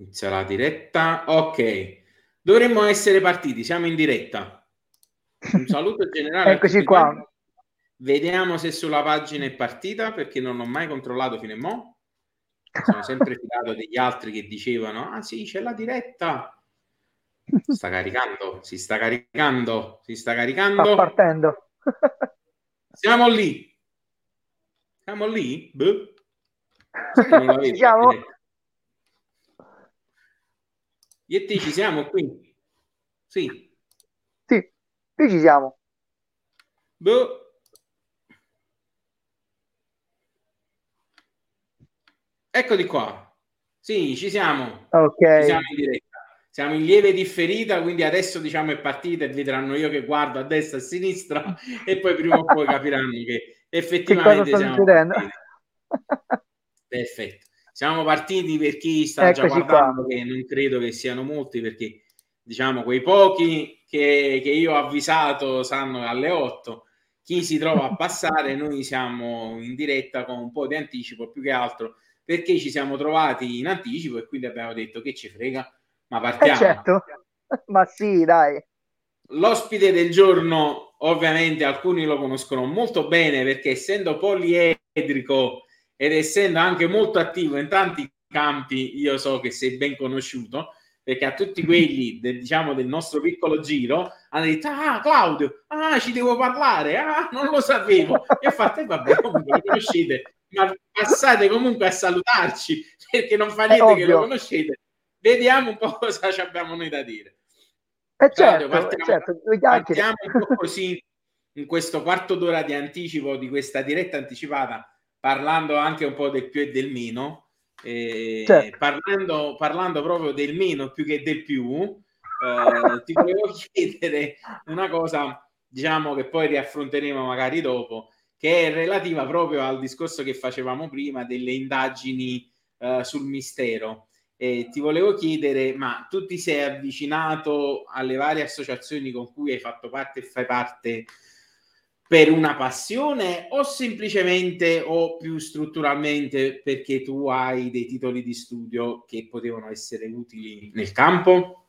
Inizia la diretta. Ok, dovremmo essere partiti, siamo in diretta. Un saluto generale. Eccoci qua. Vediamo se sulla pagina è partita perché non ho mai controllato fino a mo'. Sono sempre fidato degli altri che dicevano: Ah sì, c'è la diretta. Sta caricando, si sta caricando, si sta caricando. Sta partendo. Siamo lì. Siamo lì? Boh. Siamo? E te ci siamo qui? Sì. Sì, qui ci siamo. Boh. Eccoli qua. Sì, ci siamo. Ok. Ci siamo in diretta. Siamo in lieve differita, quindi adesso diciamo è partita e vedranno io che guardo a destra e a sinistra e poi prima o poi capiranno che effettivamente che siamo succedendo? Perfetto. Siamo partiti per chi sta Eccoci già guardando, qua. che non credo che siano molti, perché diciamo quei pochi che, che io ho avvisato sanno alle 8. Chi si trova a passare, noi siamo in diretta con un po' di anticipo, più che altro perché ci siamo trovati in anticipo e quindi abbiamo detto che ci frega, ma Eh partiamo. certo, ma sì, dai. L'ospite del giorno, ovviamente, alcuni lo conoscono molto bene perché essendo poliedrico ed essendo anche molto attivo in tanti campi, io so che sei ben conosciuto perché a tutti quelli del, diciamo, del nostro piccolo giro hanno detto ah Claudio, ah ci devo parlare, ah non lo sapevo. E ho fatto e vabbè comunque lo conoscete ma passate comunque a salutarci perché non fa niente che lo conoscete. Vediamo un po' cosa abbiamo noi da dire. Eh certo, partiamo, certo, partiamo un po' così in questo quarto d'ora di anticipo di questa diretta anticipata parlando anche un po' del più e del meno, eh, certo. parlando, parlando, proprio del meno più che del più, eh, ti volevo chiedere una cosa, diciamo che poi riaffronteremo magari dopo, che è relativa proprio al discorso che facevamo prima delle indagini eh, sul mistero. E ti volevo chiedere, ma tu ti sei avvicinato alle varie associazioni con cui hai fatto parte e fai parte per una passione o semplicemente o più strutturalmente perché tu hai dei titoli di studio che potevano essere utili nel campo?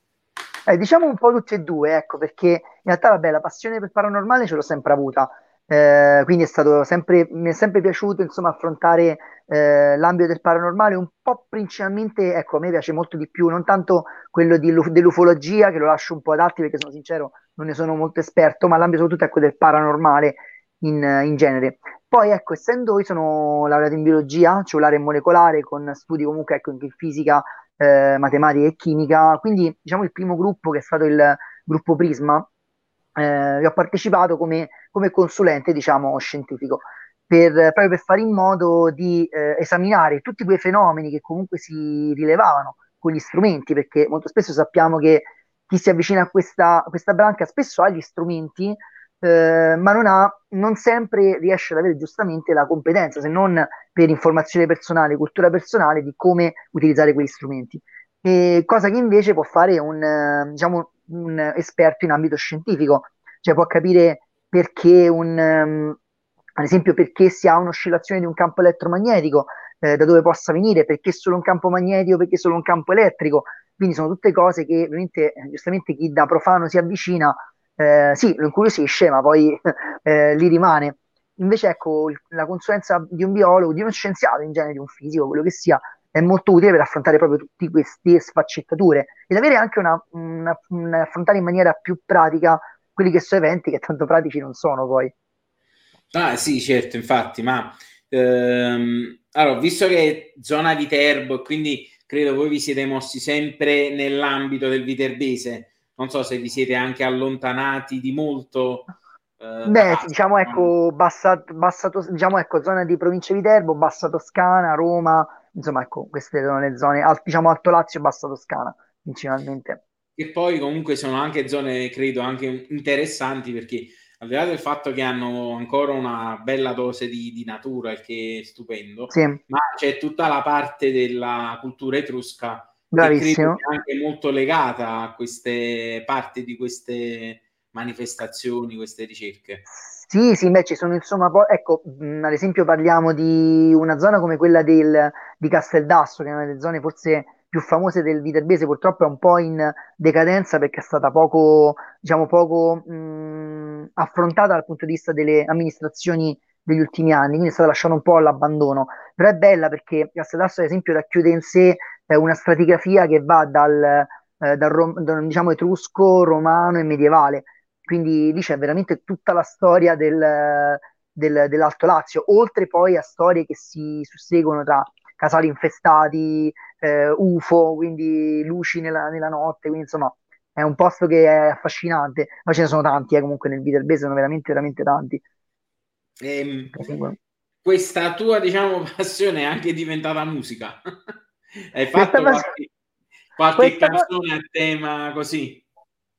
Eh, diciamo un po' tutti e due, ecco, perché in realtà vabbè, la passione per paranormale ce l'ho sempre avuta, eh, quindi è stato sempre, mi è sempre piaciuto insomma affrontare eh, l'ambito del paranormale un po' principalmente, ecco, a me piace molto di più, non tanto quello di, dell'ufologia che lo lascio un po' ad altri perché sono sincero non ne sono molto esperto, ma l'ambito soprattutto ecco, del paranormale in, in, genere. Poi ecco, essendo io sono laureato in biologia cellulare e molecolare con studi comunque ecco, in fisica, eh, matematica e chimica, quindi diciamo il primo gruppo che è stato il gruppo Prisma, eh, ho partecipato come, come consulente diciamo scientifico. Per, proprio per fare in modo di eh, esaminare tutti quei fenomeni che comunque si rilevavano con gli strumenti, perché molto spesso sappiamo che chi si avvicina a questa, a questa branca spesso ha gli strumenti, eh, ma non, ha, non sempre riesce ad avere giustamente la competenza, se non per informazione personale, cultura personale, di come utilizzare quegli strumenti. E cosa che invece può fare un, diciamo, un esperto in ambito scientifico, cioè può capire perché un, um, ad esempio perché si ha un'oscillazione di un campo elettromagnetico, eh, da dove possa venire, perché solo un campo magnetico, perché solo un campo elettrico, quindi sono tutte cose che ovviamente eh, giustamente chi da profano si avvicina, eh, sì, lo incuriosisce, ma poi eh, lì rimane. Invece ecco, la consulenza di un biologo, di uno scienziato in genere, di un fisico, quello che sia, è molto utile per affrontare proprio tutte queste sfaccettature ed avere anche una, una, una, affrontare in maniera più pratica quelli che sono eventi che tanto pratici non sono poi. Ah sì, certo, infatti, ma ehm, allora, visto che è zona Viterbo e quindi credo voi vi siete mossi sempre nell'ambito del viterbese. Non so se vi siete anche allontanati di molto. Eh, Beh, diciamo ecco, bassa, bassa, diciamo ecco, zona di provincia di Viterbo, Bassa Toscana, Roma, insomma ecco, queste sono le zone, al, diciamo Alto Lazio Bassa Toscana principalmente. E poi comunque sono anche zone, credo, anche interessanti perché al di là del fatto che hanno ancora una bella dose di, di natura, il che è stupendo, sì. ma c'è tutta la parte della cultura etrusca Bravissimo. che è anche molto legata a queste parti di queste manifestazioni, queste ricerche. Sì, sì, beh, ci sono insomma, po- ecco, mh, ad esempio parliamo di una zona come quella del, di Casteldasso, che è una delle zone forse più famose del viterbese, purtroppo è un po' in decadenza perché è stata poco, diciamo, poco mh, affrontata dal punto di vista delle amministrazioni degli ultimi anni, quindi è stata lasciata un po' all'abbandono. Però è bella perché Castellastro, ad esempio, racchiude in sé eh, una stratigrafia che va dal, eh, dal, rom- dal diciamo, etrusco, romano e medievale. Quindi lì c'è veramente tutta la storia del, del, dell'Alto Lazio, oltre poi a storie che si susseguono tra casali infestati, eh, UFO, quindi luci nella, nella, notte, quindi insomma è un posto che è affascinante, ma ce ne sono tanti, eh, comunque nel Viterbese sono veramente, veramente tanti. Ehm, questa tua, diciamo, passione è anche diventata musica. Hai fatto qualche, qualche canzone a tema così?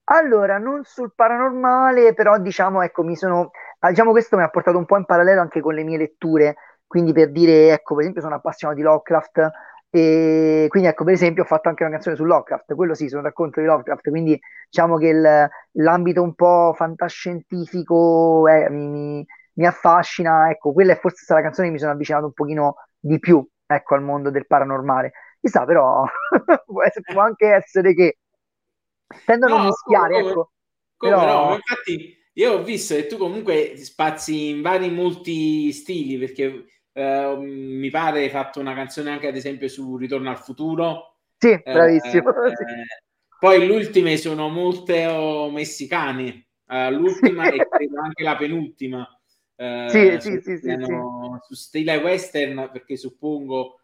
Allora, non sul paranormale, però diciamo, ecco, mi sono, ah, diciamo questo mi ha portato un po' in parallelo anche con le mie letture, quindi per dire, ecco, per esempio sono appassionato di Lovecraft e quindi ecco, per esempio ho fatto anche una canzone su Lovecraft, quello sì, sono racconto di Lovecraft, quindi diciamo che il, l'ambito un po' fantascientifico eh, mi, mi, affascina, ecco, quella è forse stata la canzone che mi sono avvicinato un pochino di più, ecco, al mondo del paranormale. Chissà, però può anche essere che tendono no, a mischiare, come, ecco. Come però... no, infatti io ho visto che tu comunque spazi in vari molti stili, perché eh, mi pare hai fatto una canzone anche ad esempio su Ritorno al futuro. Sì, eh, bravissimo. Eh, sì. Poi le ultime sono molte oh, messicane, uh, l'ultima sì. e credo anche la penultima. Uh, sì, sì, sì, sì, su stile western perché suppongo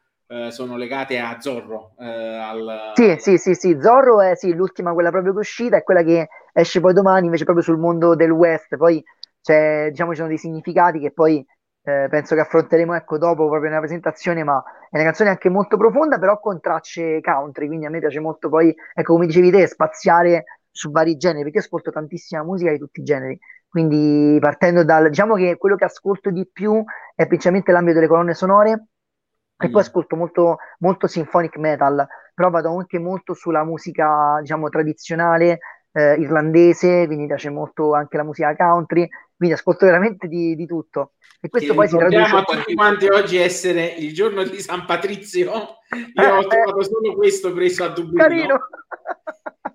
sono legate a Zorro. Al... Sì, sì, sì, sì, Zorro è sì, l'ultima, quella proprio che è uscita, è quella che esce poi domani invece proprio sul mondo del West. Poi c'è, diciamo, ci sono dei significati che poi eh, penso che affronteremo ecco, dopo proprio nella presentazione, ma è una canzone anche molto profonda, però con tracce country, quindi a me piace molto poi, ecco come dicevi te, spaziare su vari generi, perché ascolto tantissima musica di tutti i generi, quindi partendo dal, diciamo che quello che ascolto di più è principalmente l'ambito delle colonne sonore, mm. e poi mm. ascolto molto, molto symphonic metal, però vado anche molto sulla musica, diciamo, tradizionale, eh, irlandese, quindi mi piace molto anche la musica country, quindi ascolto veramente di, di tutto. E questo poi si traduce a tutti quanti oggi essere il giorno di San Patrizio. Io ho trovato solo questo preso a Dublino. Carino.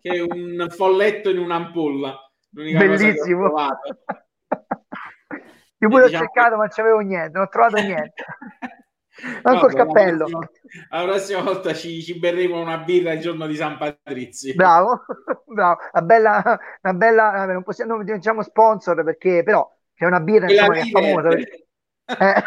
Che è un folletto in un'ampolla. L'unica Bellissimo. Io pure diciamo... ho cercato, ma non c'avevo niente, non ho trovato niente. Manco il cappello. La prossima, la prossima volta ci, ci, berremo una birra il giorno di San Patrizio. Bravo, bravo. Una bella, una bella non possiamo, non diciamo sponsor perché però c'è una birra insomma, che è famosa. Eh.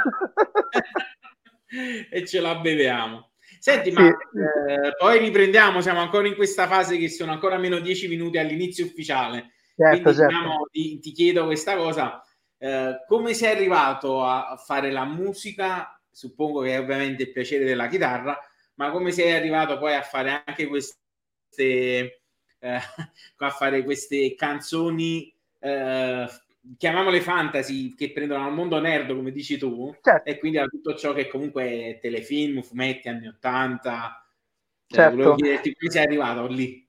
e ce la beviamo. Senti, sì. ma eh, poi riprendiamo, siamo ancora in questa fase che sono ancora meno 10 minuti all'inizio ufficiale. Certo, Quindi certo. Diciamo, ti, ti, chiedo questa cosa, eh, come sei arrivato a fare la musica? Suppongo che è ovviamente il piacere della chitarra, ma come sei arrivato poi a fare anche queste, eh, a fare queste canzoni eh, chiamiamole fantasy che prendono al mondo nerd come dici tu certo. e quindi a tutto ciò che comunque è telefilm, fumetti anni 80 cioè, certo. volevo chiederti come sei arrivato lì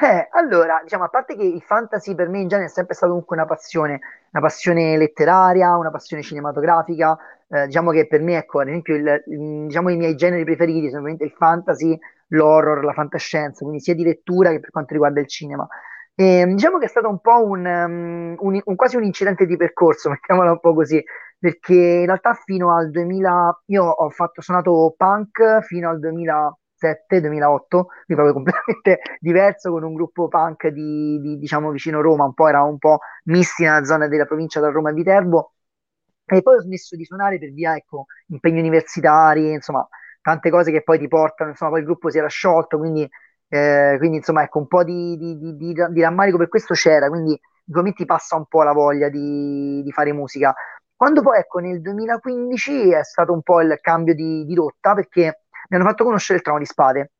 eh, allora, diciamo, a parte che il fantasy per me in genere è sempre stato comunque una passione, una passione letteraria, una passione cinematografica, eh, diciamo che per me, ecco, ad esempio, il, diciamo, i miei generi preferiti sono ovviamente il fantasy, l'horror, la fantascienza, quindi sia di lettura che per quanto riguarda il cinema. E, diciamo che è stato un po' un, um, un, un, quasi un incidente di percorso, mettiamola un po' così, perché in realtà fino al 2000, io ho fatto, suonato punk fino al 2007-2008, quindi proprio completamente diverso con un gruppo punk di, di, diciamo vicino Roma, un po' era un po' misti nella zona della provincia da Roma e Viterbo, e poi ho smesso di suonare per via, ecco, impegni universitari, insomma, tante cose che poi ti portano, insomma, poi il gruppo si era sciolto, quindi eh, quindi insomma ecco un po' di, di, di, di, rammarico per questo c'era, quindi ovviamente passa un po' la voglia di, fare musica. Quando poi ecco nel 2015 è stato un po' il cambio di, rotta perché mi hanno fatto conoscere il trono di spade.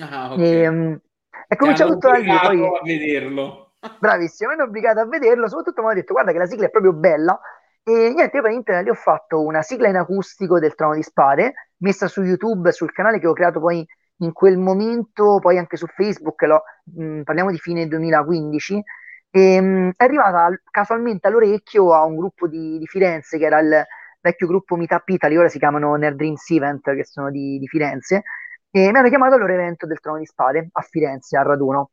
Ah, okay. e, um, è cominciato tutto da lì. Poi... a vederlo. Bravissimo, mi hanno obbligato a vederlo, soprattutto mi hanno detto guarda che la sigla è proprio bella. E niente, io per internet ho fatto una sigla in acustico del Trono di Spade, messa su YouTube, sul canale che ho creato poi in quel momento, poi anche su Facebook, lo, mh, mm, parliamo di fine 2015, e, mh, è arrivata casualmente all'orecchio a un gruppo di, di, Firenze che era il vecchio gruppo Meetup Italy, ora si chiamano Nerd Dreams Event, che sono di, di Firenze, e mi hanno chiamato al loro evento del Trono di Spade a Firenze, a Raduno.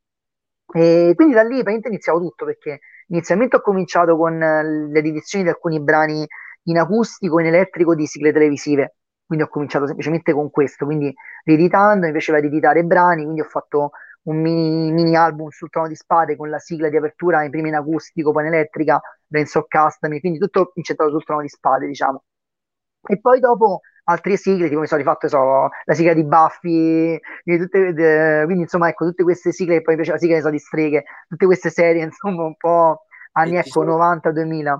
E quindi da lì praticamente iniziavo tutto perché inizialmente ho cominciato con eh, le edizioni di alcuni brani in acustico in elettrico di sigle televisive, quindi ho cominciato semplicemente con questo, quindi rieditando, mi piaceva editare brani, quindi ho fatto un mini, mini, album sul trono di spade con la sigla di apertura prima in acustico, poi in elettrica, Renzo Custami, quindi tutto incentrato sul trono di spade, diciamo. E poi dopo altre sigle, tipo mi sono rifatto so, la sigla di Buffy, tutte, de, quindi insomma ecco tutte queste sigle, poi mi piace la sigla so, di streghe, tutte queste serie insomma un po' anni ecco 90-2000.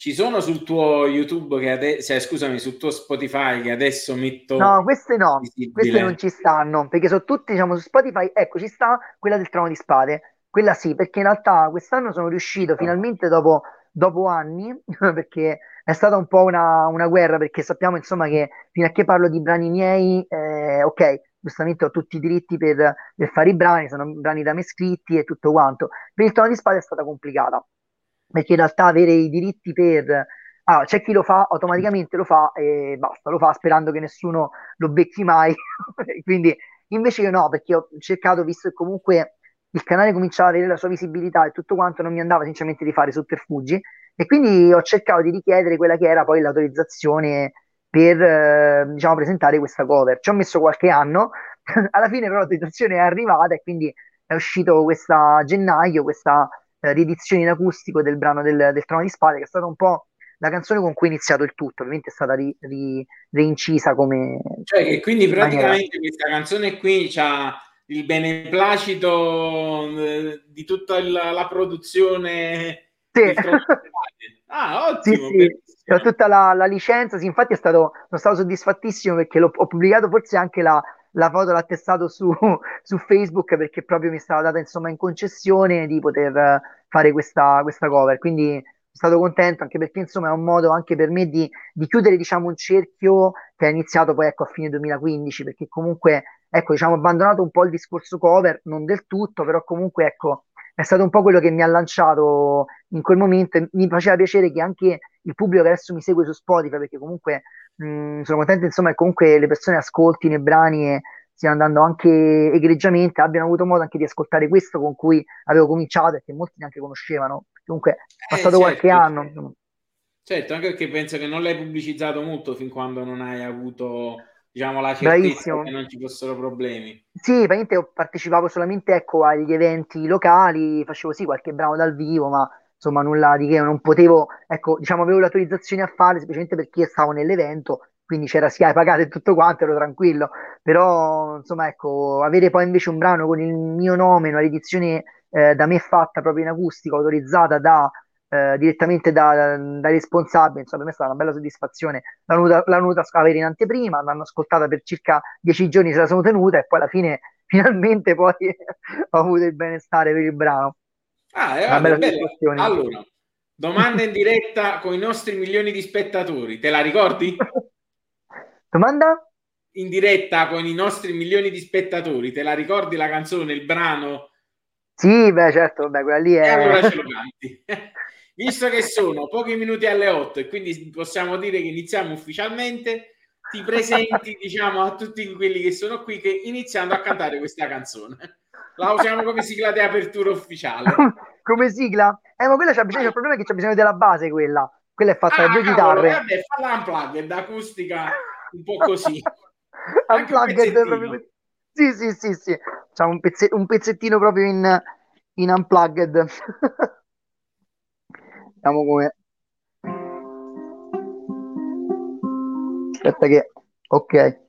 Ci sono sul tuo YouTube, che adesso, cioè, scusami, sul tuo Spotify che adesso metto... No, queste no, visibile. queste non ci stanno, perché sono tutte, diciamo, su Spotify, ecco, ci sta quella del trono di spade, quella sì, perché in realtà quest'anno sono riuscito finalmente dopo, dopo anni, perché è stata un po' una, una, guerra, perché sappiamo insomma che fino a che parlo di brani miei, eh, ok, giustamente ho tutti i diritti per, per, fare i brani, sono brani da me scritti e tutto quanto. Per il trono di spade è stata complicata perché in realtà avere i diritti per... Ah, c'è chi lo fa, automaticamente lo fa e basta, lo fa sperando che nessuno lo becchi mai. Quindi invece io no, perché ho cercato, visto che comunque il canale cominciava ad avere la sua visibilità e tutto quanto, non mi andava sinceramente di fare sotterfugi. E quindi ho cercato di richiedere quella che era poi l'autorizzazione per eh, diciamo, presentare questa cover. Ci ho messo qualche anno, alla fine però l'autorizzazione è arrivata e quindi è uscito questa gennaio, questa eh, riedizione in acustico del brano del, del Trono di Spade, che è stata un po' la canzone con cui è iniziato il tutto, ovviamente è stata ri, ri, reincisa come... Cioè che quindi praticamente questa canzone qui ha il beneplacito eh, di tutta il, la produzione sì. ah, ottimo, sì, sì. tutta la, la, licenza, sì, infatti è stato, sono stato soddisfattissimo perché ho pubblicato forse anche la, la foto l'attestato su, su Facebook perché proprio mi stava data insomma in concessione di poter fare questa, questa cover. Quindi sono stato contento anche perché insomma è un modo anche per me di, di chiudere diciamo un cerchio che è iniziato poi ecco a fine 2015 perché comunque ecco diciamo abbandonato un po' il discorso cover, non del tutto, però comunque ecco è stato un po' quello che mi ha lanciato in quel momento e mi faceva piacere che anche il pubblico che adesso mi segue su Spotify, perché comunque mh, mm, sono contento insomma che comunque le persone ascoltino i brani e stiano andando anche egregiamente, abbiano avuto modo anche di ascoltare questo con cui avevo cominciato e che molti neanche conoscevano. Comunque è passato eh, certo, qualche anno. Insomma. Certo, anche perché penso che non l'hai pubblicizzato molto fin quando non hai avuto diciamo la certezza Bravissimo. che non ci fossero problemi. Sì, praticamente partecipavo solamente ecco, agli eventi locali, facevo sì qualche brano dal vivo, ma insomma nulla di che, non potevo, ecco, diciamo avevo l'autorizzazione a fare semplicemente perché stavo nell'evento, quindi c'era Sky pagato e tutto quanto, ero tranquillo, però insomma ecco, avere poi invece un brano con il mio nome, una edizione eh, da me fatta proprio in acustico, autorizzata da eh, direttamente da, da, responsabile, insomma, per me è stata una bella soddisfazione. L'hanno venuta, l'hanno venuta a avere in anteprima, l'hanno ascoltata per circa dieci giorni, se la sono tenuta e poi alla fine finalmente poi ho avuto il benestare per il brano. Ah, è una bella soddisfazione. Allora, domanda in diretta con i nostri milioni di spettatori, te la ricordi? domanda? In diretta con i nostri milioni di spettatori, te la ricordi la canzone, il brano? Sì, beh, certo, vabbè, quella lì è... E allora ce lo canti. Visto che sono pochi minuti alle 8 e quindi possiamo dire che iniziamo ufficialmente, ti presenti diciamo a tutti quelli che sono qui che iniziando a cantare questa canzone. La usiamo come sigla di apertura ufficiale. come sigla? Eh, ma quella c'è bisogno, il problema è che c'è bisogno della base quella. Quella è fatta ah, da due chitarre. Vabbè, falla unplugged, acustica un po' così. unplugged proprio... Sì, sì, sì, sì. C'è un, pezze... un pezzettino proprio in, in unplugged. Vediamo come. Aspetta che. Ok.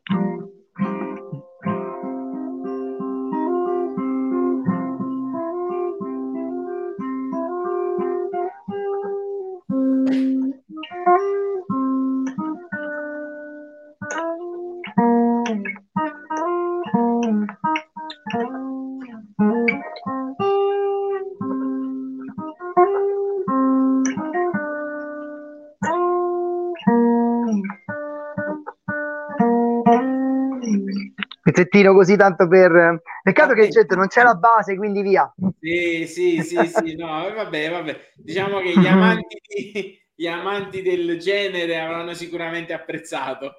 Pezzettino così tanto per... Peccato che certo, non c'è la base, quindi via. Sì, sì, sì, sì, no, vabbè, vabbè. Diciamo che gli amanti, gli amanti del genere avranno sicuramente apprezzato.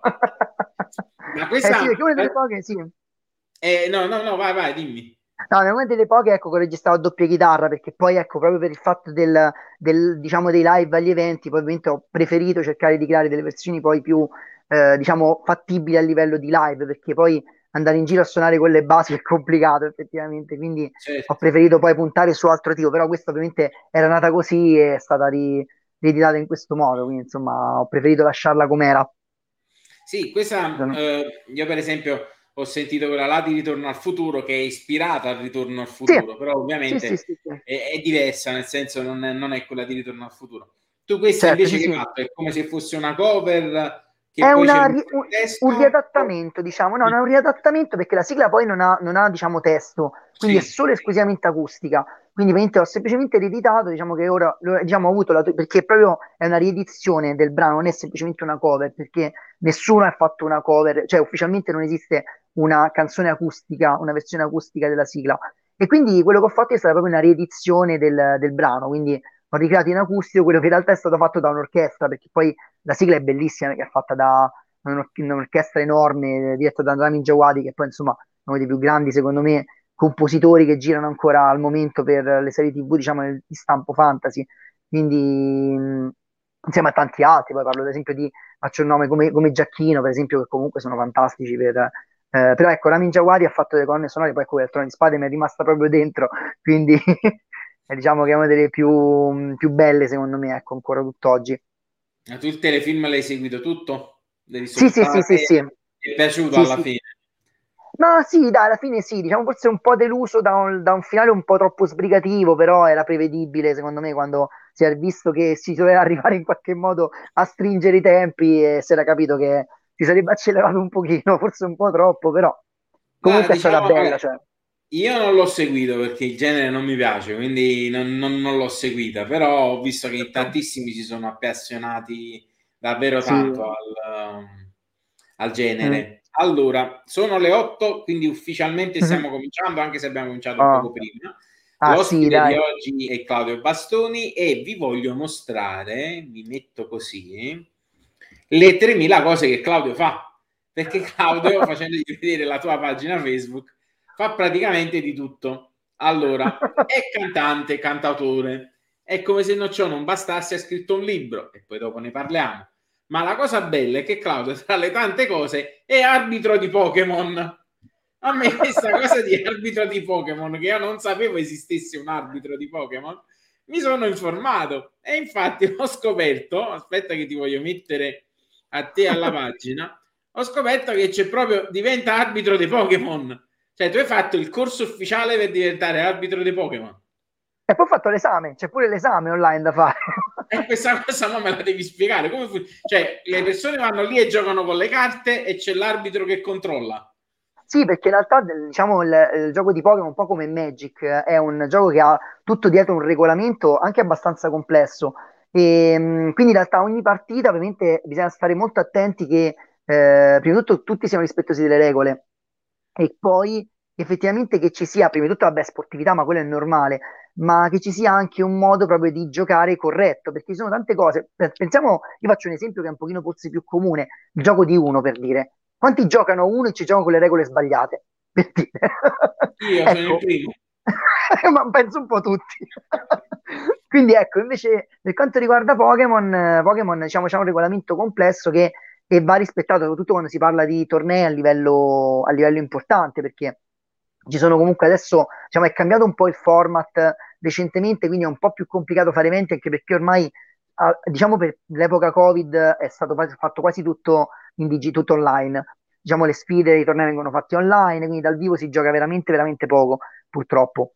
Ma questa... Eh sì, come delle poche, sì. Eh, no, no, no, vai, vai, dimmi. No, è una delle poche ecco, che ho registrato a doppia chitarra perché poi ecco proprio per il fatto del, del, diciamo, dei live agli eventi poi ovviamente ho preferito cercare di creare delle versioni poi più eh, diciamo fattibili a livello di live perché poi andare in giro a suonare con le basi è complicato effettivamente quindi certo. ho preferito poi puntare su altro tipo però questa ovviamente era nata così e è stata ri, rieditata in questo modo quindi insomma ho preferito lasciarla com'era sì questa eh, io per esempio ho sentito quella là di Ritorno al futuro che è ispirata al Ritorno al futuro, sì. però ovviamente sì, sì, è, è, diversa, nel senso non è, non è, quella di Ritorno al futuro. Tu questa certo, invece che hai fatto è come se fosse una cover che è una, un, un, riadattamento, diciamo, no, è un riadattamento perché la sigla poi non ha, non ha diciamo, testo, quindi è solo esclusivamente acustica. Quindi ho semplicemente rieditato, diciamo che ora diciamo, ho avuto la, perché proprio è una riedizione del brano, non è semplicemente una cover, perché nessuno ha fatto una cover, cioè ufficialmente non esiste una canzone acustica, una versione acustica della sigla. E quindi quello che ho fatto è stata proprio una riedizione del, del brano, quindi ho ricreato in acustico quello che in realtà è stato fatto da un'orchestra, perché poi la sigla è bellissima, perché è fatta da un'orchestra enorme diretta da Ramin Jawadi, che poi insomma uno dei più grandi, secondo me, compositori che girano ancora al momento per le serie tv, diciamo, di stampo fantasy. Quindi insieme a tanti altri, poi parlo ad esempio di, faccio il nome come, come Giacchino, per esempio, che comunque sono fantastici per, eh, però ecco, Ramin Jawadi ha fatto delle colonne sonore, poi come il Trono di Spade mi è rimasta proprio dentro, quindi diciamo che è una delle più, più belle secondo me, ecco, ancora tutt'oggi. Ma tu il telefilm l'hai seguito tutto? Sì, sì, sì, sì, sì. Ti è piaciuto sì, alla sì. fine? Ma sì, dai, alla fine sì, diciamo forse un po' deluso da un, da un, finale un po' troppo sbrigativo, però era prevedibile secondo me quando si è visto che si doveva arrivare in qualche modo a stringere i tempi e si era capito che si sarebbe accelerato un pochino, forse un po' troppo, però comunque Guarda, diciamo, è stata bella. Cioè. Io non l'ho seguito perché il genere non mi piace, quindi non, non, non l'ho seguita, però ho visto che tantissimi si sono appassionati davvero tanto sì. al, um, al, genere. Mm. Allora, sono le 8, quindi ufficialmente mm-hmm. stiamo mm. cominciando, anche se abbiamo cominciato oh. un poco prima. Ah, L'ospite sì, di oggi è Claudio Bastoni e vi voglio mostrare, mi metto così, le 3000 cose che Claudio fa. Perché Claudio, facendogli vedere la tua pagina Facebook, fa praticamente di tutto. Allora, è cantante, cantautore. È come se non ciò non bastasse, ha scritto un libro e poi dopo ne parliamo. Ma la cosa bella è che Claudio, tra le tante cose, è arbitro di Pokémon. A me questa cosa di arbitro di Pokémon, che io non sapevo esistesse un arbitro di Pokémon, mi sono informato e infatti ho scoperto, aspetta che ti voglio mettere a te alla pagina, ho scoperto che c'è proprio, diventa arbitro dei Pokémon. Cioè, tu hai fatto il corso ufficiale per diventare arbitro dei Pokémon. E poi ho fatto l'esame, c'è pure l'esame online da fare. E questa cosa ma me la devi spiegare. Come fu- cioè, le persone vanno lì e giocano con le carte e c'è l'arbitro che controlla. Sì, perché in realtà diciamo, il, il, gioco di Pokémon, un po' come Magic, è un gioco che ha tutto dietro un regolamento anche abbastanza complesso. E, ehm, quindi in realtà ogni partita ovviamente bisogna stare molto attenti che eh, prima di tutto tutti siano rispettosi delle regole e poi effettivamente che ci sia, prima di tutto, vabbè, sportività, ma quello è normale, ma che ci sia anche un modo proprio di giocare corretto, perché ci sono tante cose. Pensiamo, io faccio un esempio che è un pochino forse più comune, il gioco di uno per dire. Quanti giocano uno e ci giocano con le regole sbagliate? Per dire. Io ecco. sono il primo. ma penso un po' tutti. Quindi ecco, invece per quanto riguarda Pokémon, Pokémon diciamo, c'è un regolamento complesso che va rispettato soprattutto quando si parla di tornei a livello, a livello importante, perché ci sono comunque adesso, diciamo, è cambiato un po' il format recentemente, quindi è un po' più complicato fare eventi, anche perché ormai, diciamo, per l'epoca Covid è stato fatto quasi tutto in digi, tutto online. Diciamo, le sfide, i tornei vengono fatti online, quindi dal vivo si gioca veramente, veramente poco, purtroppo.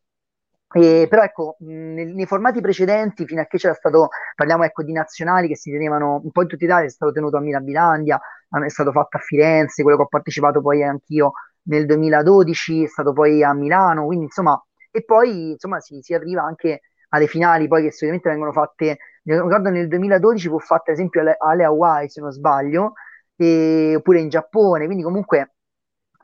E, però ecco, nei, nei, formati precedenti, fino a che c'era stato, parliamo ecco di nazionali che si tenevano un po' in tutta Italia, è stato tenuto a Mirabilandia, è stato fatto a Firenze, quello che ho partecipato poi anch'io nel 2012, è stato poi a Milano, quindi insomma, e poi insomma si, si arriva anche alle finali poi che solitamente vengono fatte, ricordo nel 2012 fu fatta ad esempio alle, alle Hawaii se non sbaglio, e, oppure in Giappone, quindi comunque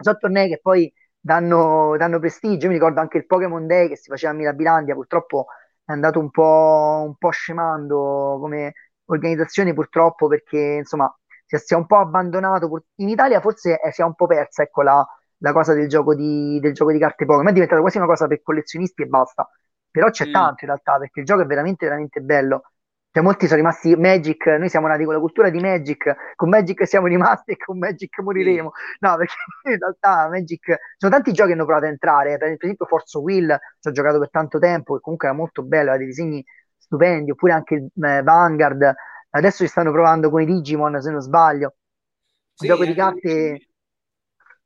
sono tornei che poi danno, danno prestigio. Mi ricordo anche il Pokémon Day che si faceva a Mirabilandia, purtroppo è andato un po', un po scemando come organizzazione, purtroppo, perché insomma si è, un po' abbandonato. In Italia forse è, si è un po' persa ecco, la, la cosa del gioco di, del gioco di carte Pokémon, è diventata quasi una cosa per collezionisti e basta. Però c'è mm. tanto in realtà, perché il gioco è veramente, veramente bello. Cioè, molti sono rimasti Magic, noi siamo nati con la cultura di Magic, con Magic siamo rimasti e con Magic moriremo. No, perché in realtà Magic, ci sono tanti giochi che hanno provato a entrare, per esempio Forza Will, ci ho giocato per tanto tempo, che comunque era molto bello, aveva dei disegni stupendi, oppure anche il eh, Vanguard, adesso ci stanno provando con i Digimon, se non sbaglio. Sì, gioco di carte...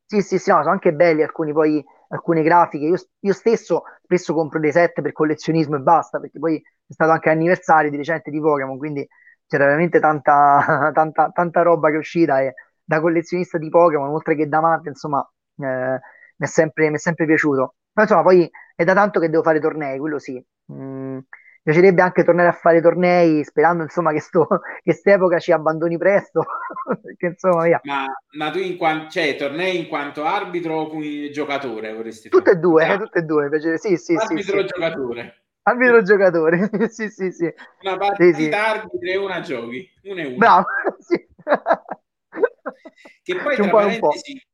Sì, sì, sì, no, sono anche belli alcuni poi alcune grafiche. Io, io, stesso spesso compro dei set per collezionismo e basta, perché poi è stato anche anniversario di recente di Pokémon, quindi c'era veramente tanta, tanta, tanta roba che è uscita e da collezionista di Pokémon, oltre che da amante, insomma, eh, mi, è sempre, mi è sempre piaciuto. Ma insomma, poi è da tanto che devo fare tornei, quello sì. Mm, piacerebbe anche tornare a fare tornei sperando insomma che, quest'epoca ci abbandoni presto perché insomma. Ma, ma tu in quanto cioè tornei in quanto arbitro o giocatore vorresti tutte e due eh, tutte e due piace... sì, sì, arbitro sì, giocatore? Arbitro giocatore sì sì sì una partita sì, sì. arbitro e una giochi una e una. Bravo sì. che poi tra parentesi,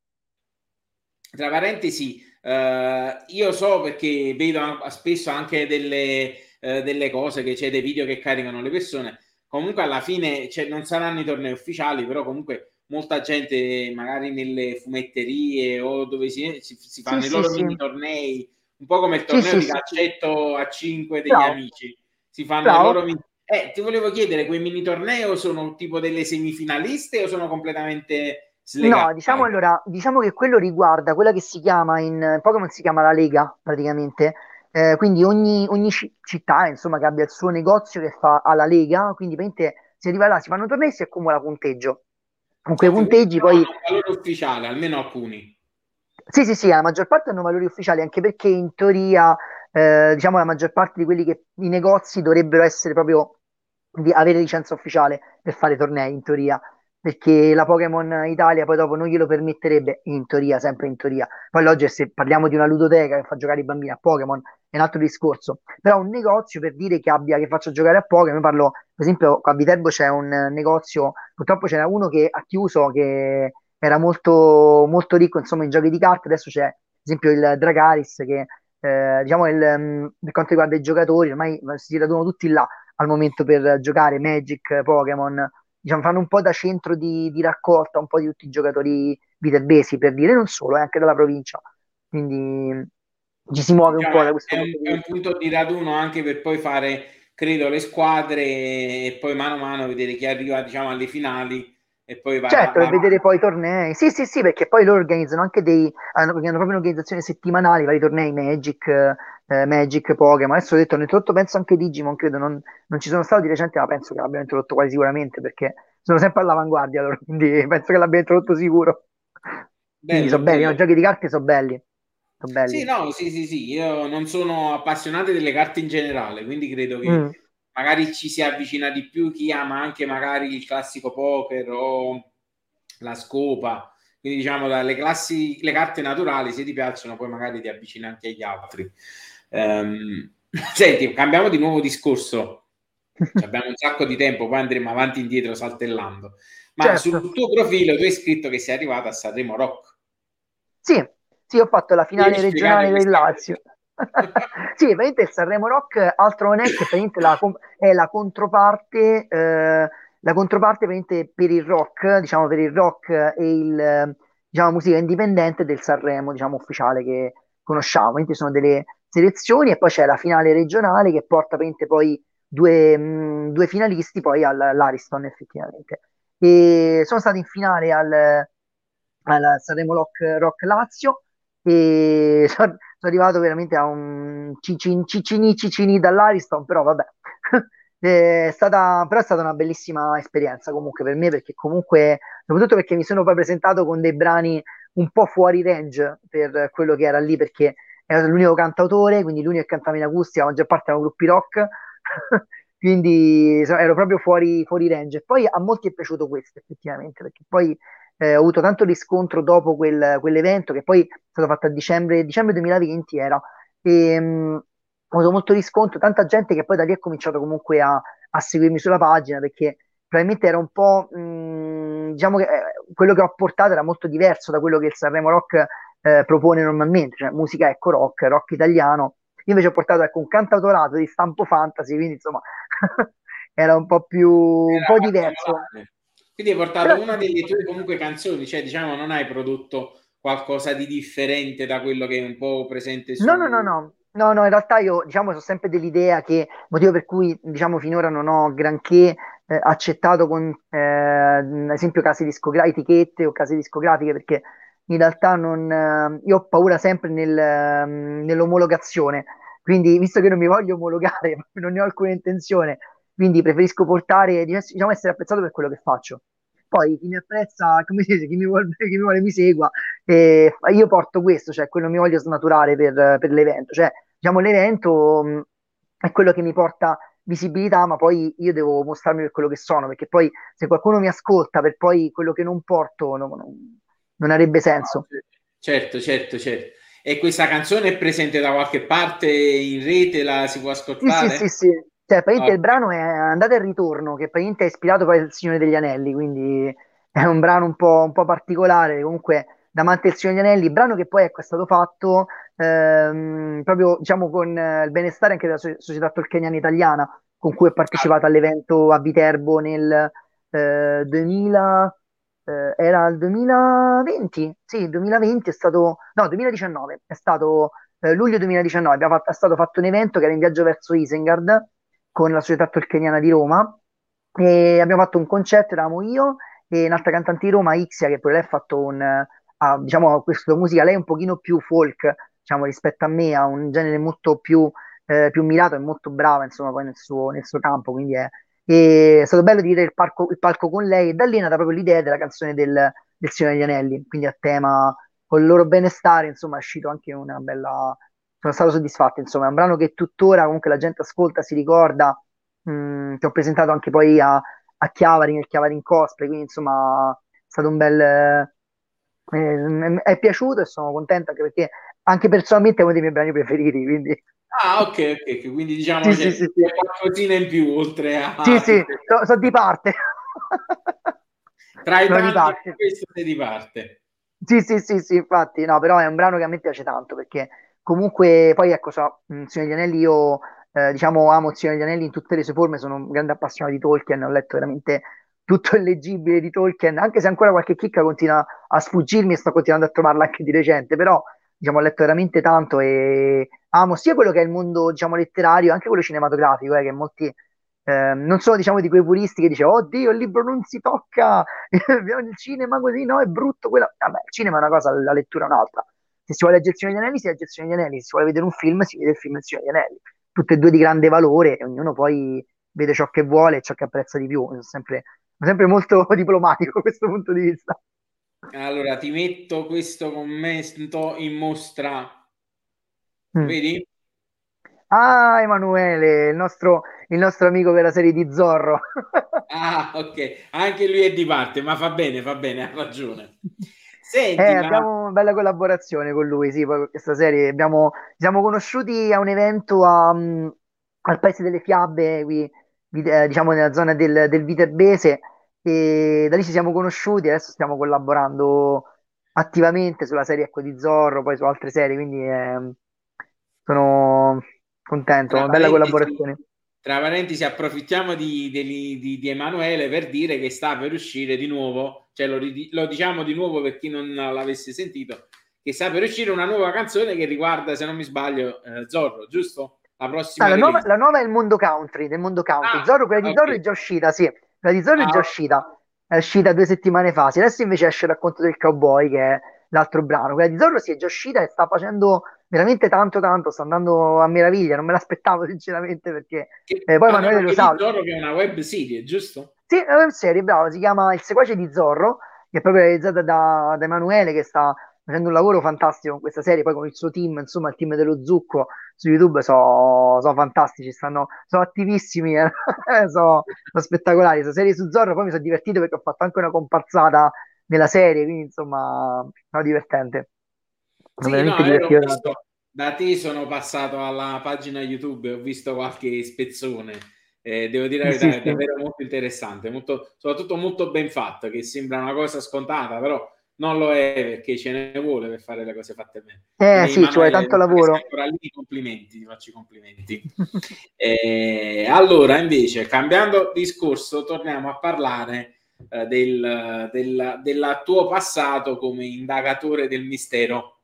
tra parentesi eh, io so perché vedo spesso anche delle eh, delle cose, che c'è dei video che caricano le persone. Comunque alla fine cioè, non saranno i tornei ufficiali, però comunque molta gente magari nelle fumetterie o dove si, si, si fanno sì, i loro sì, mini tornei, un po' come il torneo sì, di calcetto a 5 degli Bravo. amici. Si fanno Bravo. i loro mini... Eh, ti volevo chiedere, quei mini tornei sono tipo delle semifinaliste o sono completamente slegate? No, diciamo allora, diciamo che quello riguarda quella che si chiama in Pokémon si chiama la Lega, praticamente, eh, quindi ogni, ogni città insomma, che abbia il suo negozio che fa alla Lega, quindi si arriva là, si fanno tornei e si accumula punteggio. Con quei punteggi poi... Hanno valore ufficiale, almeno alcuni. Sì, sì, sì, la maggior parte hanno valori ufficiali, anche perché in teoria, eh, diciamo, la maggior parte di quelli che i negozi dovrebbero essere proprio di avere licenza ufficiale per fare tornei, in teoria perché la Pokémon Italia poi dopo non glielo permetterebbe, in teoria, sempre in teoria. Poi oggi se parliamo di una ludoteca che fa giocare i bambini a Pokémon è un altro discorso, però un negozio per dire che, abbia, che faccia giocare a Pokémon, parlo, per esempio a Viterbo c'è un negozio, purtroppo c'era uno che ha chiuso, che era molto, molto ricco insomma in giochi di carte, adesso c'è per esempio il Dragaris che eh, diciamo il, mm, per quanto riguarda i giocatori ormai si radunano tutti là al momento per giocare Magic, Pokémon, diciamo, fanno un po' da centro di, di, raccolta un po' di tutti i giocatori viterbesi, per dire, non solo, eh, anche dalla provincia. Quindi ci si muove un po' da questo è un, è un punto di raduno anche per poi fare, credo, le squadre e poi mano a mano vedere chi arriva, diciamo, alle finali e poi va certo, e vedere poi i tornei. Sì, sì, sì, perché poi loro organizzano anche dei hanno, hanno proprio un'organizzazione settimanale, vari tornei Magic, eh, Magic, Pokémon. Adesso ho detto, hanno introdotto penso anche Digimon, credo non, non ci sono stato di recente, ma penso che l'abbiano introdotto quasi sicuramente perché sono sempre all'avanguardia loro, quindi penso che l'abbiano introdotto sicuro. Bello, sono belli, no? i giochi di carte sono belli. sono belli. Sì, no, sì, sì, sì, io non sono appassionato delle carte in generale, quindi credo che mm. Magari ci si avvicina di più chi ama anche magari il classico poker o la scopa. Quindi diciamo dalle classi, le carte naturali, se ti piacciono, poi magari ti avvicini anche agli altri. Um, senti, cambiamo di nuovo discorso. Abbiamo un sacco di tempo, poi andremo avanti e indietro saltellando. Ma certo. sul tuo profilo tu hai scritto che sei arrivato a Sanremo Rock. Sì, sì, ho fatto la finale regionale del Lazio. sì, praticamente il Sanremo Rock altro non è che la, è la controparte, eh, la controparte per il rock, diciamo per il rock e il diciamo musica indipendente del Sanremo, diciamo ufficiale che conosciamo. Quindi sono delle selezioni e poi c'è la finale regionale che porta poi due, mh, due finalisti poi all'Ariston effettivamente. E sono stato in finale al, al Sanremo Rock, Rock Lazio e sono, sono, arrivato veramente a un cicini cicini, cicini dall'Ariston, però vabbè. È stata, però è stata una bellissima esperienza comunque per me perché comunque, soprattutto perché mi sono poi presentato con dei brani un po' fuori range per quello che era lì perché ero l'unico cantautore, quindi l'unico che cantava in acustica, la maggior parte erano gruppi rock, quindi ero proprio fuori, fuori range. Poi a molti è piaciuto questo effettivamente, perché poi eh, ho avuto tanto riscontro dopo quel, quell'evento, che poi è stato fatto a dicembre, dicembre 2020 era, e mh, mm, ho avuto molto riscontro, tanta gente che poi da lì ha cominciato comunque a, a seguirmi sulla pagina, perché probabilmente era un po', mh, mm, diciamo che eh, quello che ho portato era molto diverso da quello che il Sanremo Rock eh, propone normalmente, cioè musica ecco rock, rock italiano. Io invece ho portato ecco, un cantautorato di stampo fantasy, quindi insomma era un po' più un po' diverso. Quindi hai portato una delle tue comunque canzoni, cioè diciamo non hai prodotto qualcosa di differente da quello che è un po' presente su... No, no, no, no. No, no, in realtà io diciamo sono sempre dell'idea che motivo per cui diciamo finora non ho granché eh, accettato con eh, ad esempio case discografiche, etichette o case discografiche perché in realtà non, eh, io ho paura sempre nel, ehm, nell'omologazione, quindi visto che non mi voglio omologare, non ne ho alcuna intenzione, quindi preferisco portare, diciamo, essere apprezzato per quello che faccio. Poi chi mi apprezza, come si dice, chi mi vuole, chi mi, vuole mi segua, e io porto questo, cioè quello mi voglio snaturare per, per l'evento, cioè diciamo l'evento mh, è quello che mi porta visibilità, ma poi io devo mostrarmi per quello che sono, perché poi se qualcuno mi ascolta per poi quello che non porto, no, no, non avrebbe senso. Certo, certo, certo. E questa canzone è presente da qualche parte in rete, la si può ascoltare? Sì, sì, sì. sì. Cioè, praticamente oh. il brano è andato e ritorno, che praticamente è ispirato poi al Signore degli Anelli, quindi è un brano un po', un po particolare, comunque da Mante del Signore degli Anelli, brano che poi ecco, è stato fatto ehm, proprio diciamo, con il benestare anche della società tolkieniana italiana, con cui ho partecipato all'evento a Viterbo nel eh, 2000 eh, era il 2020, sì, il 2020 è stato, no, 2019, è stato eh, luglio 2019, fatto, è stato fatto un evento che era in viaggio verso Isengard con la società tolkieniana di Roma e abbiamo fatto un concerto, eravamo io e un'altra cantante di Roma, Ixia, che poi lei ha fatto un, ha, diciamo, questa musica, lei è un pochino più folk, diciamo, rispetto a me, ha un genere molto più, eh, più mirato e molto brava, insomma, poi nel suo, nel suo campo, quindi è, è stato bello dire il, parco, il palco con lei e da lì è nata proprio l'idea della canzone del, del Signore degli Anelli, quindi a tema con il loro benestare, insomma è uscito anche una bella... sono stato soddisfatto, insomma è un brano che tuttora comunque la gente ascolta, si ricorda, mh, mm, che ho presentato anche poi a, a Chiavari, nel Chiavari in cosplay, quindi insomma è stato un bel... Eh, è piaciuto e sono contento anche perché anche personalmente è uno dei miei brani preferiti, quindi Ah, ok, ok, quindi diciamo sì, che sì, sì, qualcosina in più oltre a... Sì, sì, sono so di parte. Tra i tanti, di parte. questo sei di parte. Sì, sì, sì, sì, infatti, no, però è un brano che a me piace tanto, perché comunque, poi ecco, so, mm, Signore degli Anelli, io, eh, diciamo, amo Signore degli Anelli in tutte le sue forme, sono un grande appassionato di Tolkien, ho letto veramente tutto il leggibile di Tolkien, anche se ancora qualche chicca continua a sfuggirmi e sto continuando a trovarla anche di recente, però diciamo, ho letto veramente tanto e amo sia quello che è il mondo, diciamo, letterario, anche quello cinematografico, eh, che molti eh, non sono, diciamo, di quei puristi che dicono, oddio, il libro non si tocca, il cinema così, no, è brutto, quello... Vabbè, il cinema è una cosa, la lettura è un'altra. Se si vuole il Signore degli Anelli, si legge il Signore degli Anelli, se si vuole vedere un film, si vede il film del Signore degli Anelli. Tutte e due di grande valore e ognuno poi vede ciò che vuole e ciò che apprezza di più. Sono sempre, sono sempre molto diplomatico da questo punto di vista. Allora ti metto questo commento in mostra. Mm. Vedi? Ah, Emanuele, il nostro, il nostro amico per la serie di Zorro. ah, ok. Anche lui è di parte, ma fa bene, fa bene, ha ragione. Senti, eh, ma... abbiamo una bella collaborazione con lui, sì, poi questa serie. Abbiamo, siamo conosciuti a un evento a, um, al Paese delle Fiabe, qui, eh, diciamo nella zona del, del Viterbese, e da lì ci siamo conosciuti, adesso stiamo collaborando attivamente sulla serie Ecco di Zorro, poi su altre serie, quindi eh, sono contento, una bella collaborazione. Tra parentesi, approfittiamo di, di, di, di, Emanuele per dire che sta per uscire di nuovo, cioè lo, lo, diciamo di nuovo per chi non l'avesse sentito, che sta per uscire una nuova canzone che riguarda, se non mi sbaglio, eh, Zorro, giusto? La prossima. Ah, la, nuova, la, nuova, è il mondo country, del mondo country. Ah, Zorro, quella di okay. Zorro è già uscita, sì. La di Zorro ah. è già uscita, è uscita due settimane fa. Adesso invece esce il racconto del cowboy, che è l'altro brano. Quella di Zorro si è già uscita e sta facendo veramente tanto tanto, sta andando a meraviglia, non me l'aspettavo sinceramente perché eh, poi Manuele lo sa. Zorro che è una web serie, giusto? Sì, è una serie, bravo, si chiama Il seguace di Zorro, che è proprio realizzata da, da Emanuele che sta facendo un lavoro fantastico con questa serie, poi con il suo team, insomma il team dello Zucco su YouTube sono so fantastici, stanno, sono attivissimi, eh. sono, sono spettacolari. Questa serie su Zorro poi mi sono divertito perché ho fatto anche una comparsata nella serie, quindi insomma, sono divertente. Sì, veramente no, visto, da te sono passato alla pagina YouTube e ho visto qualche spezzone. Eh, devo dire la verità, è davvero molto interessante, molto, soprattutto molto ben fatto, che sembra una cosa scontata, però non lo è perché ce ne vuole per fare le cose fatte bene. Eh sì, ci vuole tanto lavoro. Lì, complimenti, ti faccio i complimenti. eh, allora, invece, cambiando discorso, torniamo a parlare eh, del, del, del tuo passato come indagatore del mistero.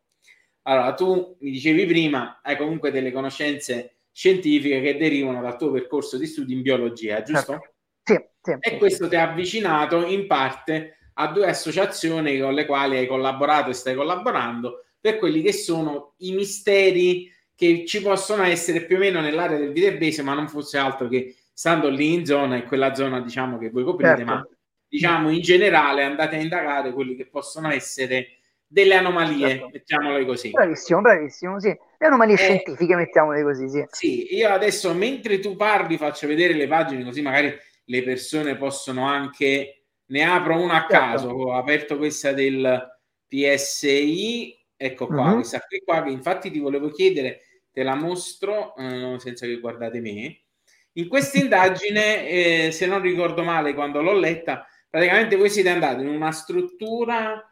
Allora, tu mi dicevi prima, hai comunque delle conoscenze scientifiche che derivano dal tuo percorso di studi in biologia, giusto? Certo. Sì, sì. E questo ti ha avvicinato in parte a due associazioni con le quali hai collaborato e stai collaborando per quelli che sono i misteri che ci possono essere più o meno nell'area del Viterbese, ma non fosse altro che stando lì in zona, in quella zona diciamo che voi coprite, certo. ma diciamo in generale andate a indagare quelli che possono essere delle anomalie, certo. mettiamole così. Bravissimo, bravissimo, sì. Le anomalie eh, scientifiche, mettiamole così, sì. Sì, io adesso mentre tu parli faccio vedere le pagine così magari le persone possono anche ne apro una a certo. caso, ho aperto questa del PSI, ecco qua, uh-huh. questa qui qua, che infatti ti volevo chiedere, te la mostro eh, senza che guardate me. In questa indagine, eh, se non ricordo male, quando l'ho letta, praticamente voi siete andati in una struttura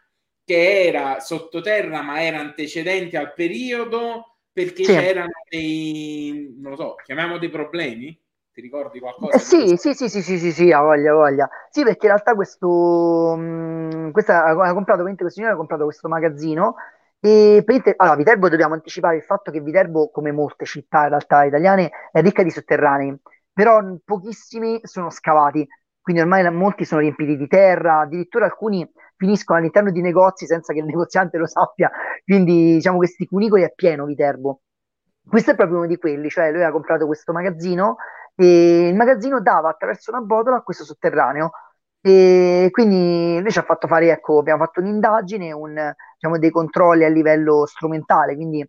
che era sottoterra, ma era antecedente al periodo perché sì. c'erano dei, non lo so, chiamiamo dei problemi? Ti ricordi qualcosa? Eh, sì, sì, sì, sì, sì, sì, sì, ha voglia, voglia. Sì, perché in realtà questo, mh, mm, questa, ha comprato, questo signore ha comprato questo magazzino e allora, Viterbo dobbiamo anticipare il fatto che Viterbo, come molte città in realtà italiane, è ricca di sotterranei, però pochissimi sono scavati, quindi ormai molti sono riempiti di terra, addirittura alcuni finiscono all'interno di negozi senza che il negoziante lo sappia, quindi diciamo questi cunicoli è pieno Viterbo. Questo è proprio uno di quelli, cioè lui ha comprato questo magazzino e il magazzino dava attraverso una botola a questo sotterraneo e quindi lui ci ha fatto fare, ecco, abbiamo fatto un'indagine, un, diciamo, dei controlli a livello strumentale, quindi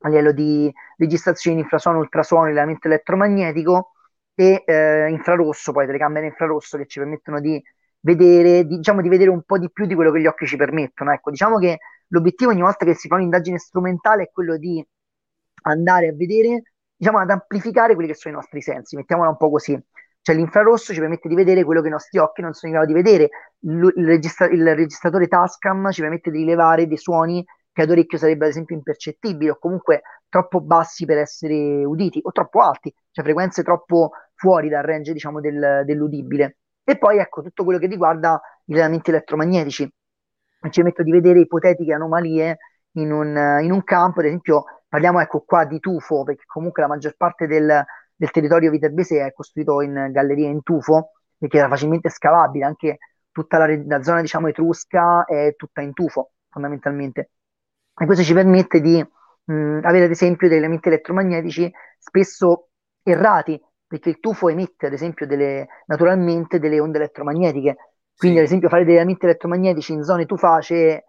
a livello di registrazione di infrasuono, ultrasuono, elemento elettromagnetico e eh, infrarosso, poi telecamere infrarosso che ci permettono di vedere, di, diciamo, di vedere un po' di più di quello che gli occhi ci permettono. Ecco, diciamo che l'obiettivo ogni volta che si fa un'indagine strumentale è quello di andare a vedere diciamo, ad amplificare quelli che sono i nostri sensi, mettiamola un po' così. Cioè l'infrarosso ci permette di vedere quello che i nostri occhi non sono in grado di vedere, il, il, registra- il registratore Tascam ci permette di rilevare dei suoni che ad orecchio sarebbero ad esempio impercettibili o comunque troppo bassi per essere uditi o troppo alti, cioè frequenze troppo fuori dal range diciamo del, dell'udibile. E poi ecco tutto quello che riguarda i rilevamenti elettromagnetici, ci permette di vedere ipotetiche anomalie in un, in un campo, ad esempio Parliamo ecco qua di tufo, perché comunque la maggior parte del, del territorio viterbese è costruito in gallerie in tufo, perché era facilmente scavabile, anche tutta la, la zona diciamo etrusca è tutta in tufo fondamentalmente. E questo ci permette di mh, avere ad esempio degli elementi elettromagnetici spesso errati, perché il tufo emette ad esempio delle, naturalmente delle onde elettromagnetiche. Quindi, sì. ad esempio, fare degli elementi elettromagnetici in zone tufacee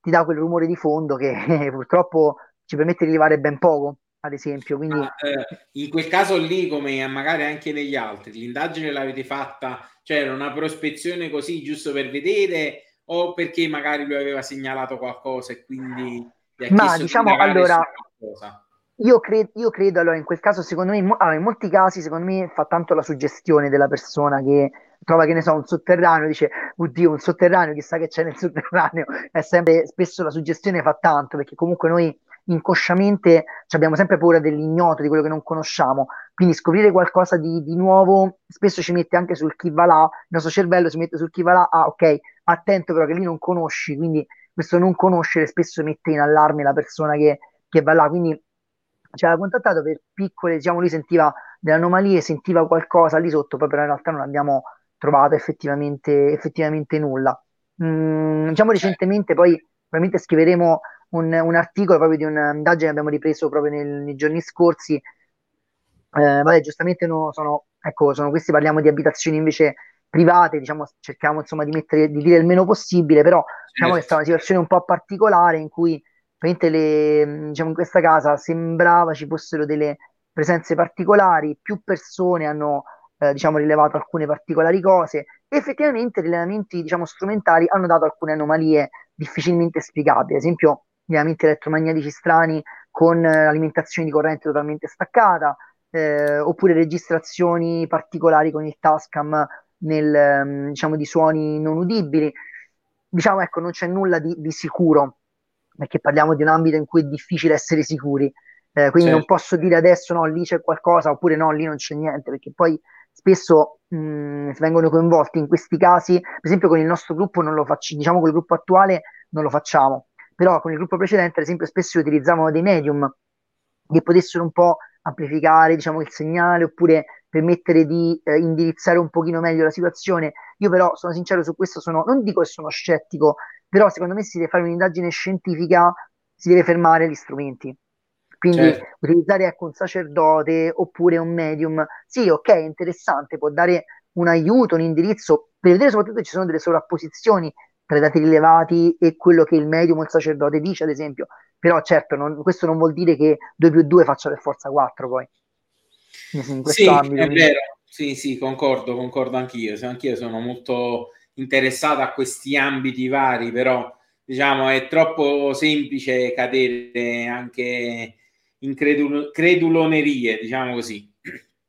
ti dà quel rumore di fondo che purtroppo ci permette di rilevare ben poco, ad esempio. Quindi... Ah, eh, in quel caso lì, come magari anche negli altri, l'indagine l'avete fatta, cioè era una prospezione così giusto per vedere o perché magari lui aveva segnalato qualcosa e quindi... Ma diciamo allora... Io, cre- io, credo, allora, in quel caso, secondo me, in, mo- allora, in molti casi, secondo me, fa tanto la suggestione della persona che trova, che ne so, un sotterraneo, dice, oddio, un sotterraneo, chissà che c'è nel sotterraneo. È sempre, spesso la suggestione fa tanto, perché comunque noi inconsciamente abbiamo sempre paura dell'ignoto, di quello che non conosciamo, quindi scoprire qualcosa di, di, nuovo spesso ci mette anche sul chi va là, il nostro cervello si mette sul chi va là, ah ok, attento però che lì non conosci, quindi questo non conoscere spesso mette in allarme la persona che, che va là, quindi ci aveva contattato per piccole, diciamo lui sentiva delle anomalie, sentiva qualcosa lì sotto, poi però in realtà non abbiamo trovato effettivamente, effettivamente nulla. Mm, diciamo recentemente poi probabilmente scriveremo un, un articolo proprio di un'indagine che abbiamo ripreso proprio nel, nei giorni scorsi. Eh, vabbè, giustamente no, sono, ecco, sono questi, parliamo di abitazioni invece private, diciamo, cerchiamo insomma di, mettere, di dire il meno possibile, però diciamo che è stata una situazione un po' particolare in cui le, diciamo, in questa casa sembrava ci fossero delle presenze particolari, più persone hanno eh, diciamo, rilevato alcune particolari cose e effettivamente i rilevamenti diciamo, strumentali hanno dato alcune anomalie difficilmente spiegabili. Ad esempio, rilevamenti elettromagnetici strani con eh, alimentazione di corrente totalmente staccata, eh, oppure registrazioni particolari con il Tascam nel, mm, diciamo, di suoni non udibili. diciamo, ecco, non c'è nulla di, di, sicuro, perché parliamo di un ambito in cui è difficile essere sicuri. Eh, quindi certo. non posso dire adesso no, lì c'è qualcosa, oppure no, lì non c'è niente, perché poi spesso mh, mm, vengono coinvolti in questi casi, per esempio con il nostro gruppo non lo facciamo, diciamo con il gruppo attuale non lo facciamo, però con il gruppo precedente, ad esempio, spesso utilizzavano dei medium che potessero un po' amplificare diciamo, il segnale oppure permettere di eh, indirizzare un pochino meglio la situazione. Io però sono sincero su questo, sono, non dico che sono scettico, però secondo me si deve fare un'indagine scientifica, si deve fermare gli strumenti. Quindi certo. utilizzare ecco, un sacerdote oppure un medium, sì, ok, è interessante, può dare un aiuto, un indirizzo, per vedere soprattutto se ci sono delle sovrapposizioni tra i dati rilevati e quello che il medium o il sacerdote dice, ad esempio. Però certo, non, questo non vuol dire che 2 più 2 faccia per forza 4 poi. In sì, ambito, è vero. Sì, sì, concordo, concordo anch'io. Anch'io sono molto interessato a questi ambiti vari, però diciamo è troppo semplice cadere anche in credul- credulonerie, diciamo così.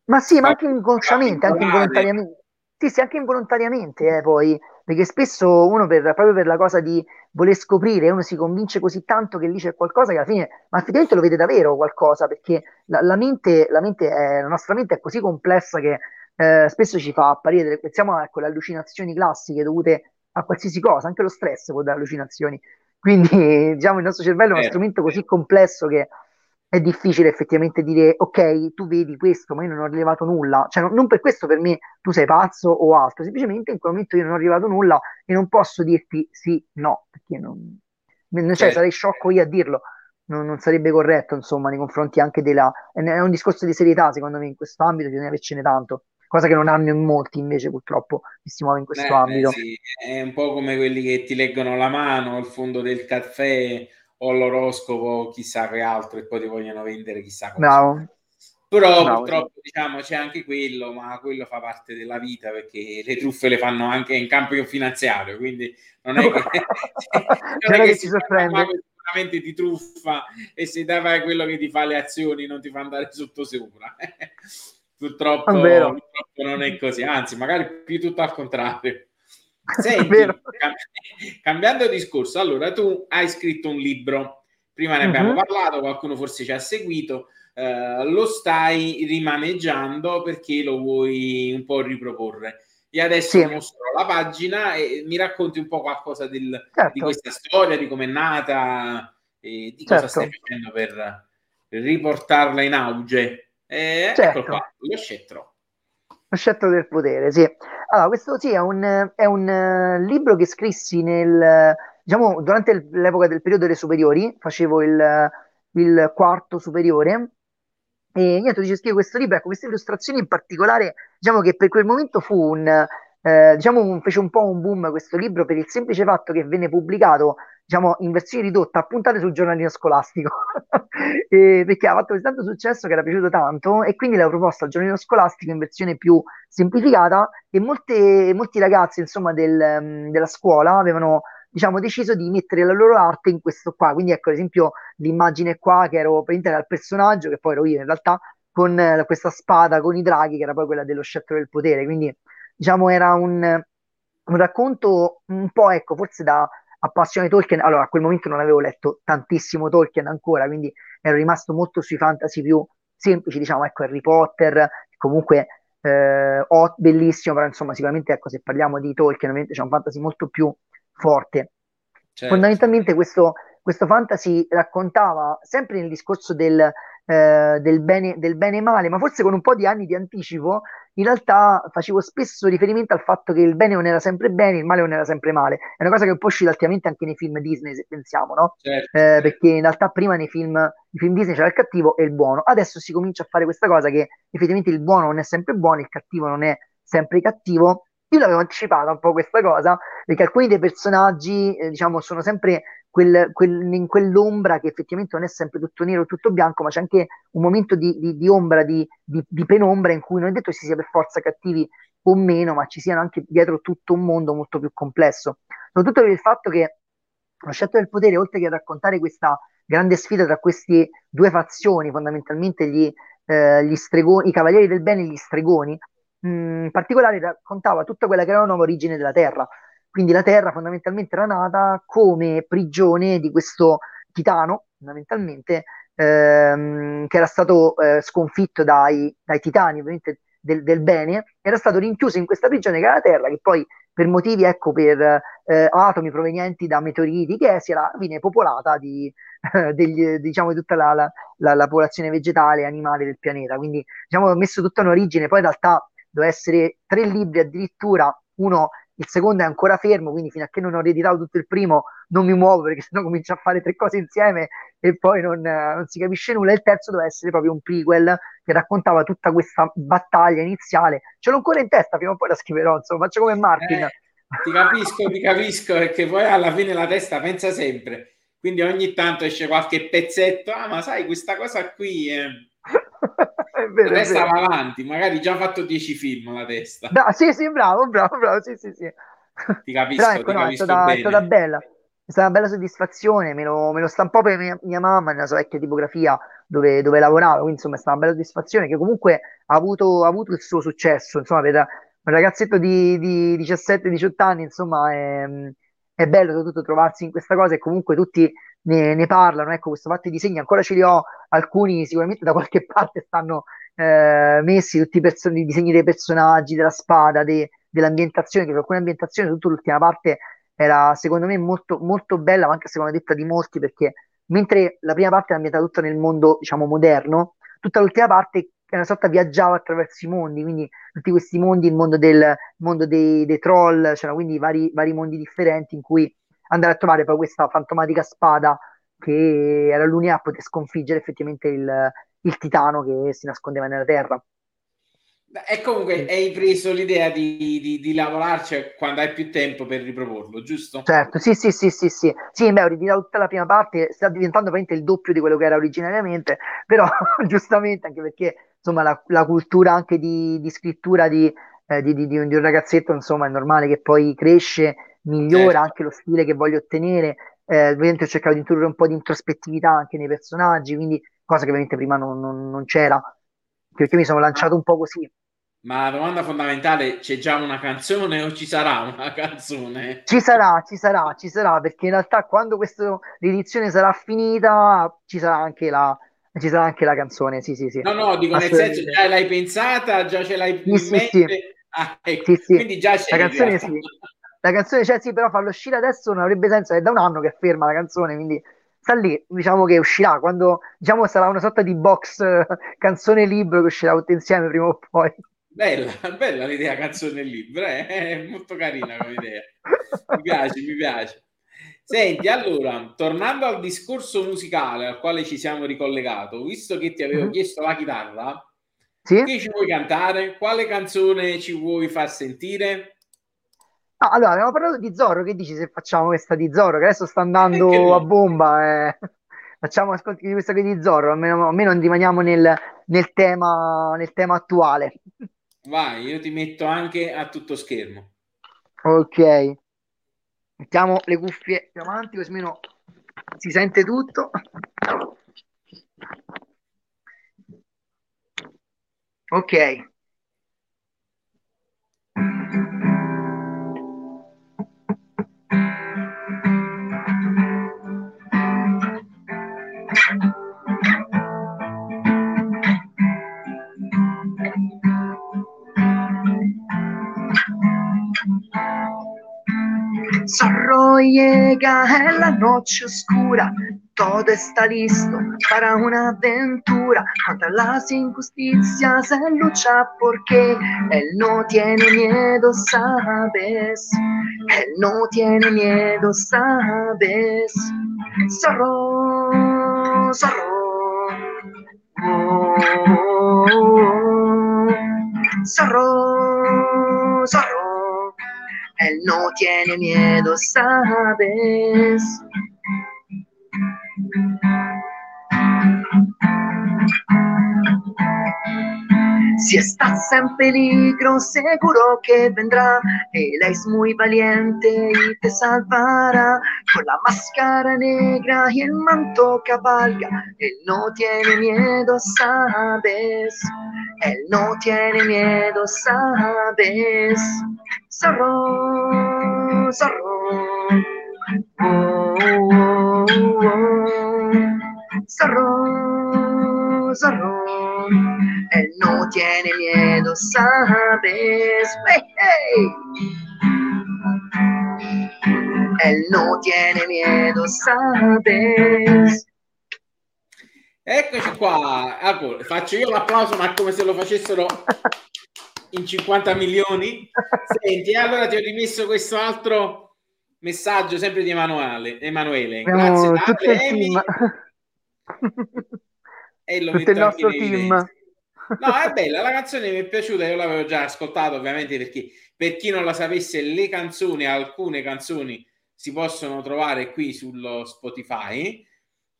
Ma sì, ma anche inconsciamente, anche involontariamente. Sì, sì, anche involontariamente, eh, poi, perché spesso uno per, proprio per la cosa di voler scoprire, uno si convince così tanto che lì c'è qualcosa che alla fine, ma effettivamente lo vede davvero qualcosa, perché la, la mente, la, mente è, la nostra mente è così complessa che eh, spesso ci fa apparire, pensiamo a ecco, le allucinazioni classiche dovute a qualsiasi cosa, anche lo stress può dare allucinazioni. Quindi, diciamo, il nostro cervello è uno strumento così complesso che è difficile effettivamente dire ok, tu vedi questo, ma io non ho rilevato nulla. Cioè, non, non, per questo per me tu sei pazzo o altro, semplicemente in quel momento io non ho rilevato nulla e non posso dirti sì, no, perché non, cioè, certo. sarei sciocco io a dirlo. Non, non, sarebbe corretto, insomma, nei confronti anche della... È un discorso di serietà, secondo me, in questo ambito bisogna avercene tanto cosa che non hanno in molti invece purtroppo che si muove in questo eh, ambito. Sì. È un po' come quelli che ti leggono la mano, il fondo del caffè o l'oroscopo, chissà che altro, e poi ti vogliono vendere chissà cosa. Bravo. Però Bravo, purtroppo sì. diciamo c'è anche quello, ma quello fa parte della vita perché le truffe le fanno anche in campo finanziario, quindi non è che, non è che, si sorprende sicuramente di truffa e se dai quello che ti fa le azioni non ti fa andare sotto sicura. Purtroppo, purtroppo, non è così, anzi magari più tutto al contrario. Senti, cambiando discorso, allora tu hai scritto un libro, prima ne abbiamo uh-huh. parlato, qualcuno forse ci ha seguito, eh, lo stai rimaneggiando perché lo vuoi un po' riproporre. E adesso sì. mostro la pagina e mi racconti un po' qualcosa del, certo. di questa storia, di come è nata e di cosa certo. stai facendo per riportarla in auge. Eh, certo. Ecco qua, lo scettro. Lo scettro del potere, sì. Allora, questo sì, è un, è un uh, libro che scrissi nel, diciamo, durante l'epoca del periodo delle superiori, facevo il, il quarto superiore, e niente, dice scrivo questo libro, ecco, queste illustrazioni in particolare, diciamo che per quel momento fu un, eh, diciamo, un, fece un po' un boom questo libro per il semplice fatto che venne pubblicato diciamo, in versione ridotta a puntate sul giornalino scolastico, e, perché ha fatto così tanto successo che era piaciuto tanto e quindi l'ho proposto al giornalino scolastico in versione più semplificata e molte, molti ragazzi insomma, del, mm, della scuola avevano diciamo, deciso di mettere la loro arte in questo qua. Quindi ecco, ad esempio, l'immagine qua che ero presente dal personaggio, che poi ero io in realtà, con eh, questa spada con i draghi, che era poi quella dello scettro del potere. Quindi, diciamo, era un, un racconto un po', ecco, forse da appassionato di Tolkien, allora a quel momento non avevo letto tantissimo Tolkien ancora, quindi ero rimasto molto sui fantasy più semplici, diciamo, ecco Harry Potter, comunque eh, oh, bellissimo, però insomma sicuramente ecco se parliamo di Tolkien ovviamente c'è un fantasy molto più forte. Certo. Fondamentalmente questo, questo fantasy raccontava sempre nel discorso del, eh, del, bene, del bene e male, ma forse con un po' di anni di anticipo, in realtà facevo spesso riferimento al fatto che il bene non era sempre bene, il male non era sempre male. È una cosa che un po' uscita ultimamente anche nei film Disney, se pensiamo, no? Certo. Eh, perché in realtà prima nei film, nei film Disney c'era il cattivo e il buono, adesso si comincia a fare questa cosa che effettivamente il buono non è sempre buono, il cattivo non è sempre cattivo. Io l'avevo anticipata un po' questa cosa, perché alcuni dei personaggi, eh, diciamo, sono sempre quel, quel, in quell'ombra che effettivamente non è sempre tutto nero, tutto bianco, ma c'è anche un momento di, di, di ombra, di, di, penombra in cui non è detto che si sia per forza cattivi o meno, ma ci siano anche dietro tutto un mondo molto più complesso. Soprattutto per il fatto che lo scelto del potere, oltre che a raccontare questa grande sfida tra queste due fazioni, fondamentalmente gli, eh, gli stregoni, i cavalieri del bene e gli stregoni, mh, in particolare raccontava tutta quella che era la nuova origine della Terra quindi la Terra fondamentalmente era nata come prigione di questo titano, fondamentalmente, ehm, che era stato eh, sconfitto dai, dai, titani, ovviamente del, del, bene, era stato rinchiuso in questa prigione che era la Terra, che poi per motivi, ecco, per eh, atomi provenienti da meteoriti, che si era, viene popolata di, eh, degli, diciamo, di tutta la, la, la, la, popolazione vegetale e animale del pianeta. Quindi, diciamo, ho messo tutta un'origine, poi in realtà doveva essere tre libri addirittura, uno il secondo è ancora fermo, quindi fino a che non ho rieditato tutto il primo non mi muovo perché sennò comincio a fare tre cose insieme e poi non, non si capisce nulla. Il terzo doveva essere proprio un prequel che raccontava tutta questa battaglia iniziale. Ce l'ho ancora in testa, prima o poi la scriverò, insomma, faccio come Martin. Eh, ti capisco, ti capisco, perché poi alla fine la testa pensa sempre. Quindi ogni tanto esce qualche pezzetto, ah ma sai questa cosa qui... Eh è vero, la testa va avanti, magari già fatto 10 film la testa. No, sì, sì, bravo, bravo, bravo, sì, sì, sì. Ti capisco, Però, ecco, ti no, capisco è, stata, è stata bella. È stata una bella soddisfazione, me lo, me lo stampò per mia, mia, mamma nella sua vecchia tipografia dove, dove, lavorava, quindi insomma è stata una bella soddisfazione che comunque ha avuto, ha avuto il suo successo, insomma, per un ragazzetto di, di 17-18 anni, insomma, è, è bello soprattutto trovarsi in questa cosa e comunque tutti ne, ne parlano, ecco, questo fatto di disegni, ancora ce li ho, alcuni sicuramente da qualche parte stanno eh, messi, tutti i, person- i disegni dei personaggi, della spada, de- dell'ambientazione, che per alcune ambientazioni, tutta l'ultima parte era secondo me molto, molto bella, ma anche secondo detta di molti, perché mentre la prima parte era ambientata tutta nel mondo, diciamo, moderno, tutta l'ultima parte è una sorta viaggiava attraverso i mondi, quindi tutti questi mondi, il mondo del mondo dei, dei troll, c'erano quindi vari, vari mondi differenti in cui andare a trovare poi questa fantomatica spada che era l'unica a poter sconfiggere effettivamente il, il titano che si nascondeva nella terra. E comunque hai preso l'idea di, di, di, lavorarci quando hai più tempo per riproporlo, giusto? Certo, sì, sì, sì, sì, sì. Sì, beh, ho ritirato tutta la prima parte, sta diventando veramente il doppio di quello che era originariamente, però giustamente anche perché insomma la, la cultura anche di, di scrittura di, eh, di, di, un ragazzetto, insomma, è normale che poi cresce migliora certo. anche lo stile che voglio ottenere. Eh, ovviamente ho cercato di introdurre un po' di introspettività anche nei personaggi, quindi cosa che ovviamente prima non, non, non c'era, perché mi sono lanciato un po' così. Ma la domanda fondamentale, c'è già una canzone o ci sarà una canzone? Ci sarà, ci sarà, ci sarà, perché in realtà quando questa edizione sarà finita ci sarà anche la, ci sarà anche la canzone, sì, sì, sì. No, no, dico nel senso, già l'hai pensata, già ce l'hai sì, in sì, mente? Sì. Ah, ecco. sì, sì. Quindi già c'è la canzone, sì la canzone c'è, sì, però farlo uscire adesso non avrebbe senso, è da un anno che ferma la canzone, quindi sta lì, diciamo che uscirà quando, diciamo, sarà una sorta di box canzone libro che uscirà tutte insieme prima o poi. Bella, bella l'idea canzone libro, eh? è molto carina come idea. Mi piace, mi piace. Senti, allora, tornando al discorso musicale al quale ci siamo ricollegato, visto che ti avevo mm-hmm. chiesto la chitarra, sì? che ci vuoi cantare? Quale canzone ci vuoi far sentire? No, allora, abbiamo parlato di Zorro, che dici se facciamo questa di Zorro, che adesso sta andando a bomba, eh. facciamo ascolti di questa qui di Zorro, almeno, almeno rimaniamo nel, nel, tema, nel tema attuale. Vai, io ti metto anche a tutto schermo. Ok. Mettiamo le cuffie più avanti, così almeno si sente tutto. Ok. Zorro llega en la noche oscura, todo está listo para una aventura. Contra las injusticias él lucha porque él no tiene miedo, sabes. Él no tiene miedo, sabes. Zorro, zorro. Oh, oh, oh. Zorro, zorro. Él no tiene miedo, sabes. Si estás en peligro, seguro que vendrá. Él es muy valiente y te salvará. Con la máscara negra y el manto cabalga. Él no tiene miedo, sabes. Él no tiene miedo, sabes. Zorro, Zorro, oh, oh, oh, Zorro, Zorro, él no tiene miedo, sabes, hey, hey. Él no tiene miedo, sabes. Eccoci qua, ecco, faccio io l'applauso, ma come se lo facessero in 50 milioni. Senti, allora ti ho rimesso questo altro messaggio sempre di Emanuele. Emanuele. Grazie tutto il team. e lo tutto il nostro team. No, è bella, la canzone mi è piaciuta, io l'avevo già ascoltata ovviamente perché per chi non la sapesse le canzoni, alcune canzoni si possono trovare qui sullo Spotify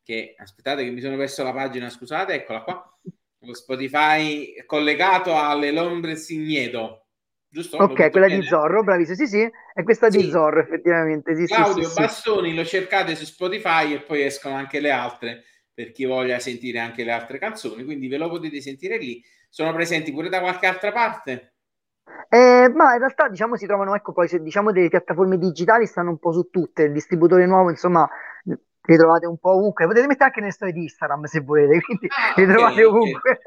che aspettate che mi sono perso la pagina, scusate, eccola qua. Lo Spotify collegato alle Lombre Signedo. Giusto? Ok, quella bene? di Zorro, bravissimo. Sì, sì, è questa sì. di Zorro, effettivamente. Sì, Claudio sì, Bastoni, lo cercate su Spotify e poi escono anche le altre per chi voglia sentire anche le altre canzoni. Quindi ve lo potete sentire lì. Sono presenti pure da qualche altra parte? Eh, ma in realtà diciamo si trovano, ecco poi se diciamo delle piattaforme digitali stanno un po' su tutte, il distributore nuovo insomma li trovate un po' ovunque. Potete mettere anche nelle storie di Instagram se volete, quindi ah, li okay, trovate ovunque.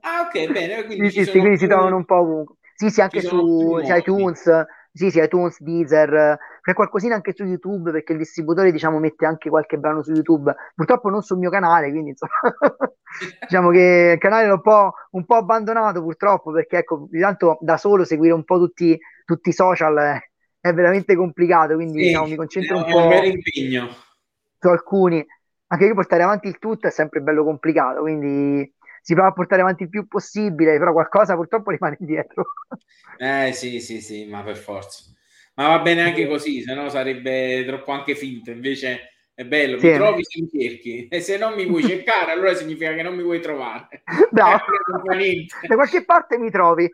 Ah, ok, bene. Quindi, sì, sì, quindi si trovano un po' ovunque. Sì, sì, anche su iTunes, sì, sì, iTunes, Deezer, c'è qualcosina anche su YouTube perché il distributore, diciamo, mette anche qualche brano su YouTube. Purtroppo non sul mio canale, quindi insomma, diciamo che il canale l'ho un po', un po' abbandonato purtroppo perché, ecco, tanto da solo seguire un po' tutti, tutti i social è, è veramente complicato, quindi sì, diciamo, mi concentro un po'. un su alcuni, anche io portare avanti il tutto è sempre bello complicato, quindi si prova a portare avanti il più possibile, però qualcosa purtroppo rimane indietro. Eh sì, sì, sì, ma per forza. Ma va bene anche così, se no sarebbe troppo anche finto, invece è bello, sì. mi trovi se mi cerchi e se non mi vuoi cercare allora significa che non mi vuoi trovare. No, da qualche parte mi trovi.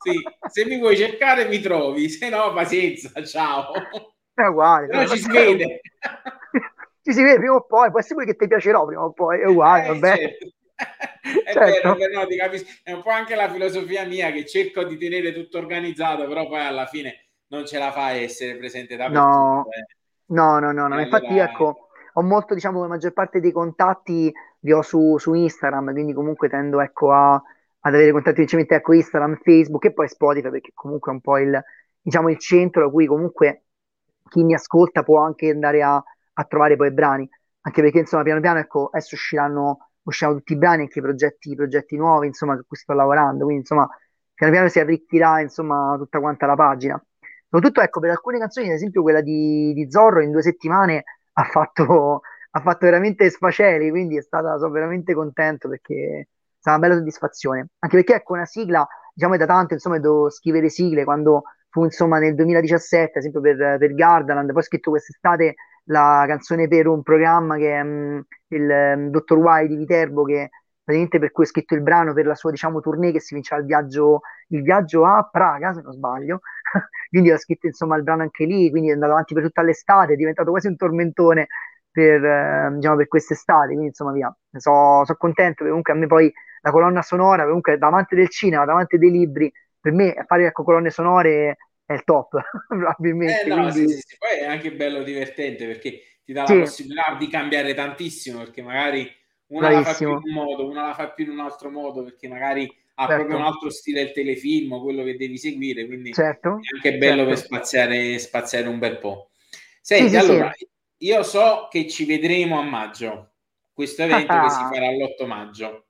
Sì, se mi vuoi cercare mi trovi, se no pazienza, ciao. È uguale. No, ci si vede ci si vede prima o poi, può essere che ti piacerò prima o poi, è uguale, eh, vabbè. Certo. È certo. vero, no, ti capisco. è un po' anche la filosofia mia che cerco di tenere tutto organizzato, però poi alla fine non ce la fai a essere presente da no. Eh. no, no, no, no. infatti ecco, ho molto, diciamo, la maggior parte dei contatti li ho su, su Instagram, quindi comunque tendo, ecco, a, ad avere contatti principalmente, ecco, Instagram, Facebook e poi Spotify, perché comunque è un po' il, diciamo, il centro da cui comunque chi mi ascolta può anche andare a a trovare poi i brani, anche perché insomma piano piano ecco, adesso usciranno, usciranno tutti i brani, anche i progetti, progetti nuovi insomma su cui sto lavorando, quindi insomma piano piano si arricchirà insomma tutta quanta la pagina. Soprattutto ecco per alcune canzoni, ad esempio quella di, di Zorro in due settimane ha fatto, ha fatto veramente sfaceli, quindi è stata, sono veramente contento perché è stata una bella soddisfazione. Anche perché ecco una sigla, diciamo è da tanto, insomma, devo scrivere sigle quando fu insomma nel 2017, ad esempio per, per Gardaland, poi ho scritto quest'estate la canzone per un programma che è um, il um, Dottor Why di Viterbo che praticamente per cui ho scritto il brano per la sua diciamo tournée che si vinceva il viaggio, il viaggio a Praga se non sbaglio. Quindi ho scritto insomma il brano anche lì quindi è andato avanti per tutta l'estate è diventato quasi un tormentone per, eh, diciamo, per quest'estate quindi insomma via. Sono so contento comunque a me poi la colonna sonora comunque davanti del cinema davanti dei libri per me fare ecco, colonne sonore è il top, probabilmente. Eh, no, quindi... sì, sì, poi è anche bello divertente perché ti dà la possibilità di cambiare tantissimo, perché magari una Bravissimo. la fa più in un modo, una la fa più in un altro modo, perché magari ha certo. proprio un altro stile il telefilm, quello che devi seguire, quindi certo. è anche bello certo. per spaziare, spaziare un bel po'. Senti, sì, allora, sì. io so che ci vedremo a maggio, questo evento che si farà l'8 maggio,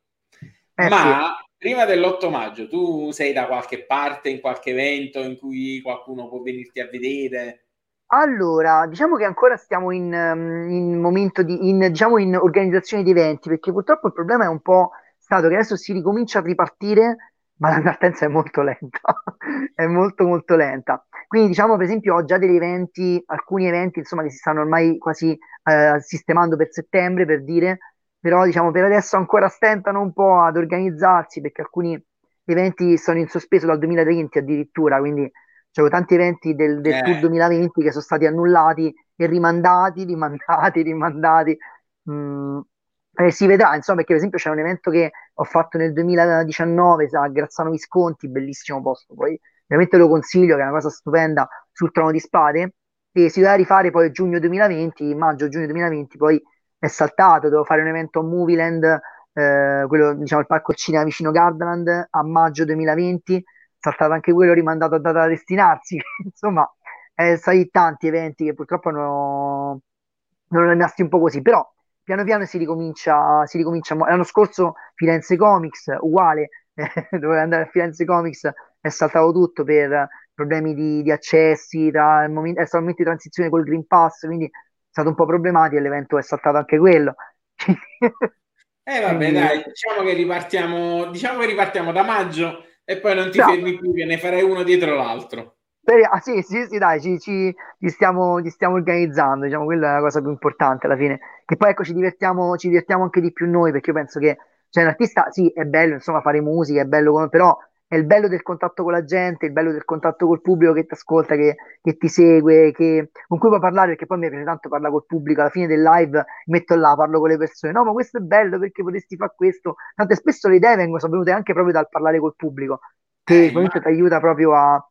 eh, ma prima dell'8 maggio tu sei da qualche parte in qualche evento in cui qualcuno può venirti a vedere? Allora, diciamo che ancora stiamo in, um, in momento di in, diciamo in organizzazione di eventi, perché purtroppo il problema è un po' stato che adesso si ricomincia a ripartire, ma la partenza è molto lenta, è molto molto lenta. Quindi diciamo per esempio ho già degli eventi, alcuni eventi insomma che si stanno ormai quasi eh, sistemando per settembre per dire, però diciamo per adesso ancora stentano un po' ad organizzarsi perché alcuni eventi sono in sospeso dal 2020 addirittura, quindi c'erano tanti eventi del, del eh. Tour 2020 che sono stati annullati e rimandati, rimandati, rimandati. Mm, eh, si vedrà, insomma, perché per esempio c'è un evento che ho fatto nel 2019 a Grazzano Visconti, bellissimo posto, poi veramente lo consiglio, che è una cosa stupenda, sul trono di spade, e si doveva rifare poi giugno 2020, maggio-giugno 2020, poi è saltato, devo fare un evento a Movieland, eh, quello, diciamo, il parco cinema vicino Gardaland, a maggio 2020, saltato anche quello, rimandato a data da destinarsi, insomma, è stati tanti eventi che purtroppo non sono rimasti un po' così, però piano piano si ricomincia, si ricomincia l'anno scorso Firenze Comics, uguale, dovevo andare a Firenze Comics, è saltato tutto per problemi di, di accessi, tra è stato un momento di transizione col Green Pass, quindi stato un po' problematico e l'evento è saltato anche quello. eh vabbè dai, diciamo che ripartiamo, diciamo che ripartiamo da maggio e poi non ti no. fermi più, che ne farai uno dietro l'altro. Ah, sì, sì, sì, dai, ci, ci, ci, stiamo, ci, stiamo, organizzando, diciamo, quella è la cosa più importante alla fine. Che poi ecco, ci divertiamo, ci divertiamo anche di più noi, perché io penso che, cioè, un artista, sì, è bello, insomma, fare musica, è bello, come, però è il bello del contatto con la gente, il bello del contatto col pubblico che ti ascolta, che, che ti segue, che, con cui puoi parlare, perché poi mi piace tanto parlare col pubblico, alla fine del live metto là, parlo con le persone, no ma questo è bello perché potresti fare questo, tante spesso le idee vengono, sono venute anche proprio dal parlare col pubblico, che eh, ti aiuta proprio a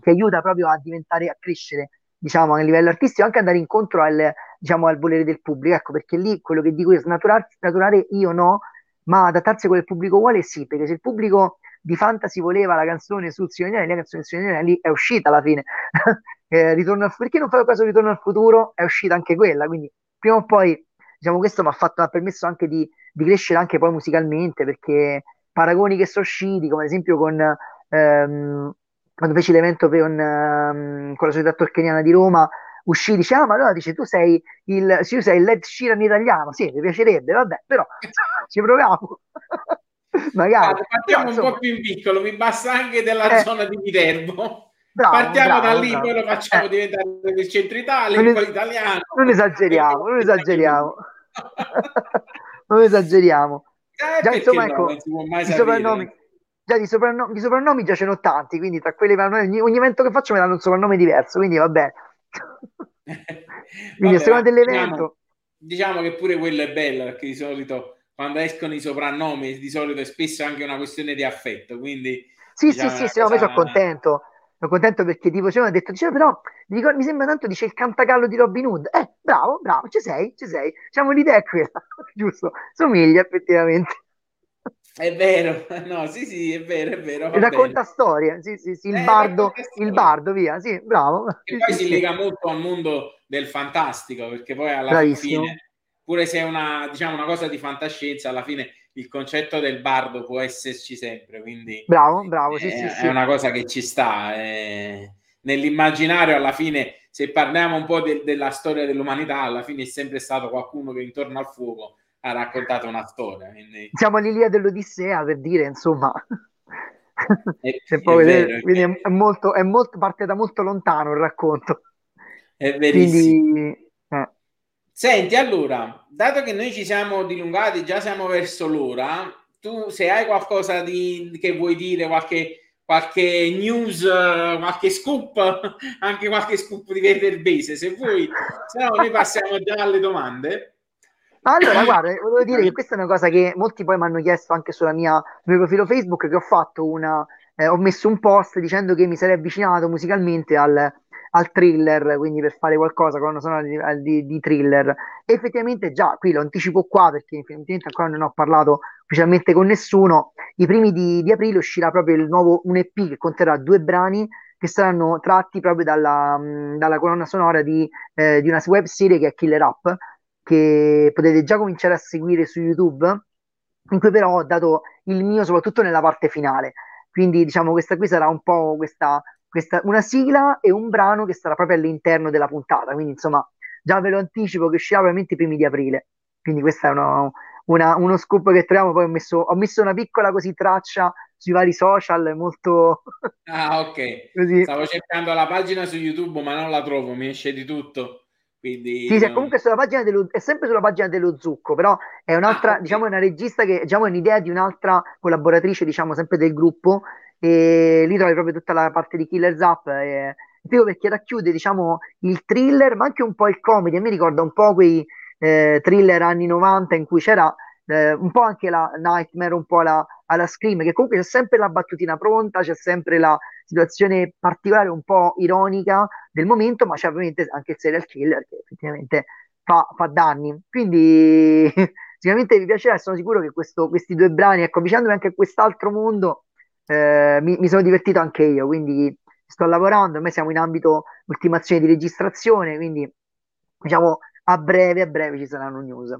ti aiuta proprio a diventare, a crescere, diciamo, a livello artistico, anche andare incontro al, diciamo, al volere del pubblico, ecco, perché lì quello che dico è snaturare io no, ma adattarsi a quello che il pubblico vuole sì, perché se il pubblico di fantasy voleva la canzone sul Signore, la canzone sul Signore lì è uscita alla fine. eh, ritorno al, perché non fai caso Ritorno al futuro? È uscita anche quella, quindi prima o poi, diciamo, questo mi ha permesso anche di, di, crescere anche poi musicalmente, perché paragoni che sono usciti, come ad esempio con... Ehm, quando feci l'evento con, um, con la società torcheniana di Roma, uscì, dice, ah, ma allora dice, tu sei il, tu sei il Led Sheeran italiano, sì, mi piacerebbe, vabbè, però ci proviamo. Magari. Partiamo no, insomma, un po' più in piccolo, mi basta anche della eh, zona di Viterbo. Bravo, Partiamo bravo, da lì, bravo. poi lo facciamo eh. diventare il centro Italia, non, es- italiano. Non esageriamo, non esageriamo. non esageriamo. Eh, Già, insomma, no, ecco, i soprannomi, già di, sopranno- di, soprannomi già ce n'ho tanti, quindi tra quelli ogni, ogni evento che faccio mi danno un soprannome diverso, quindi va bene. quindi a seconda dell'evento... Diciamo, diciamo, che pure quello è bello, perché di solito quando escono i soprannomi di solito è spesso anche una questione di affetto, quindi... Sì, diciamo, sì, sì, sì, no, sono contento. Sono contento perché tipo ci hanno detto, diceva però mi, ricordo, mi, sembra tanto dice il cantagallo di Robin Hood. Eh, bravo, bravo, ci sei, ci sei. Diciamo l'idea è quella, giusto? Somiglia effettivamente. È vero, no, sì, sì, è vero, è vero. Racconta storie, sì, sì, sì, il, eh, bardo, il bardo, via, sì, bravo. E poi sì, si sì. lega molto al mondo del fantastico, perché poi alla Bravissimo. fine, pure se è una, diciamo, una cosa di fantascienza, alla fine il concetto del bardo può esserci sempre, quindi... Bravo, bravo, sì, è, sì, è sì. una cosa che ci sta. È... Nell'immaginario, alla fine, se parliamo un po' de- della storia dell'umanità, alla fine è sempre stato qualcuno che intorno al fuoco ha raccontato una storia. Quindi... Siamo all'Ilia dell'Odissea per dire, insomma. È, è vedere, quindi è, è, molto, è molto, parte da molto lontano il racconto. È verissimo. Quindi. Senti, allora, dato che noi ci siamo dilungati, già siamo verso l'ora, tu se hai qualcosa di, che vuoi dire, qualche, qualche news, qualche scoop, anche qualche scoop di Veterbese, se vuoi, se no noi passiamo già alle domande. Allora, guarda, volevo dire che questa è una cosa che molti poi mi hanno chiesto anche sulla mia, sul mio profilo Facebook, che ho fatto una, eh, ho messo un post dicendo che mi sarei avvicinato musicalmente al, al thriller, quindi per fare qualcosa con una sonora di, di, di, thriller. Effettivamente già, qui lo anticipo qua perché effettivamente ancora non ho parlato ufficialmente con nessuno, i primi di, di aprile uscirà proprio il nuovo un EP che conterrà due brani che saranno tratti proprio dalla, dalla colonna sonora di, eh, di una web serie che è Killer Up che potete già cominciare a seguire su YouTube, in cui però ho dato il mio soprattutto nella parte finale. Quindi diciamo questa qui sarà un po' questa, questa, una sigla e un brano che sarà proprio all'interno della puntata. Quindi insomma già ve lo anticipo che uscirà veramente i primi di aprile. Quindi questo è uno, una, uno scoop che troviamo. Poi ho messo, ho messo, una piccola così traccia sui vari social molto... Ah ok, così. stavo cercando la pagina su YouTube ma non la trovo, mi esce di tutto. Quindi, sì, sì, comunque sulla pagina dello, è sempre sulla pagina dello Zucco, però è un'altra, ah, diciamo, una regista che diciamo, è un'idea di un'altra collaboratrice, diciamo, sempre del gruppo, e lì trovi proprio tutta la parte di Killer Zap. E, perché racchiude, diciamo, il thriller, ma anche un po' il comedy. A me ricorda un po' quei eh, thriller anni 90 in cui c'era eh, un po' anche la Nightmare, un po' la, alla Scream, che comunque c'è sempre la battutina pronta, c'è sempre la situazione particolare, un po' ironica del momento, ma c'è ovviamente anche il serial killer che effettivamente fa, fa danni. Quindi sicuramente vi piacerà, sono sicuro che questo, questi due brani, ecco, avvicinandomi anche a quest'altro mondo, eh, mi, mi sono divertito anche io, quindi sto lavorando, noi siamo in ambito ultimazione di registrazione, quindi diciamo a breve, a breve ci saranno news.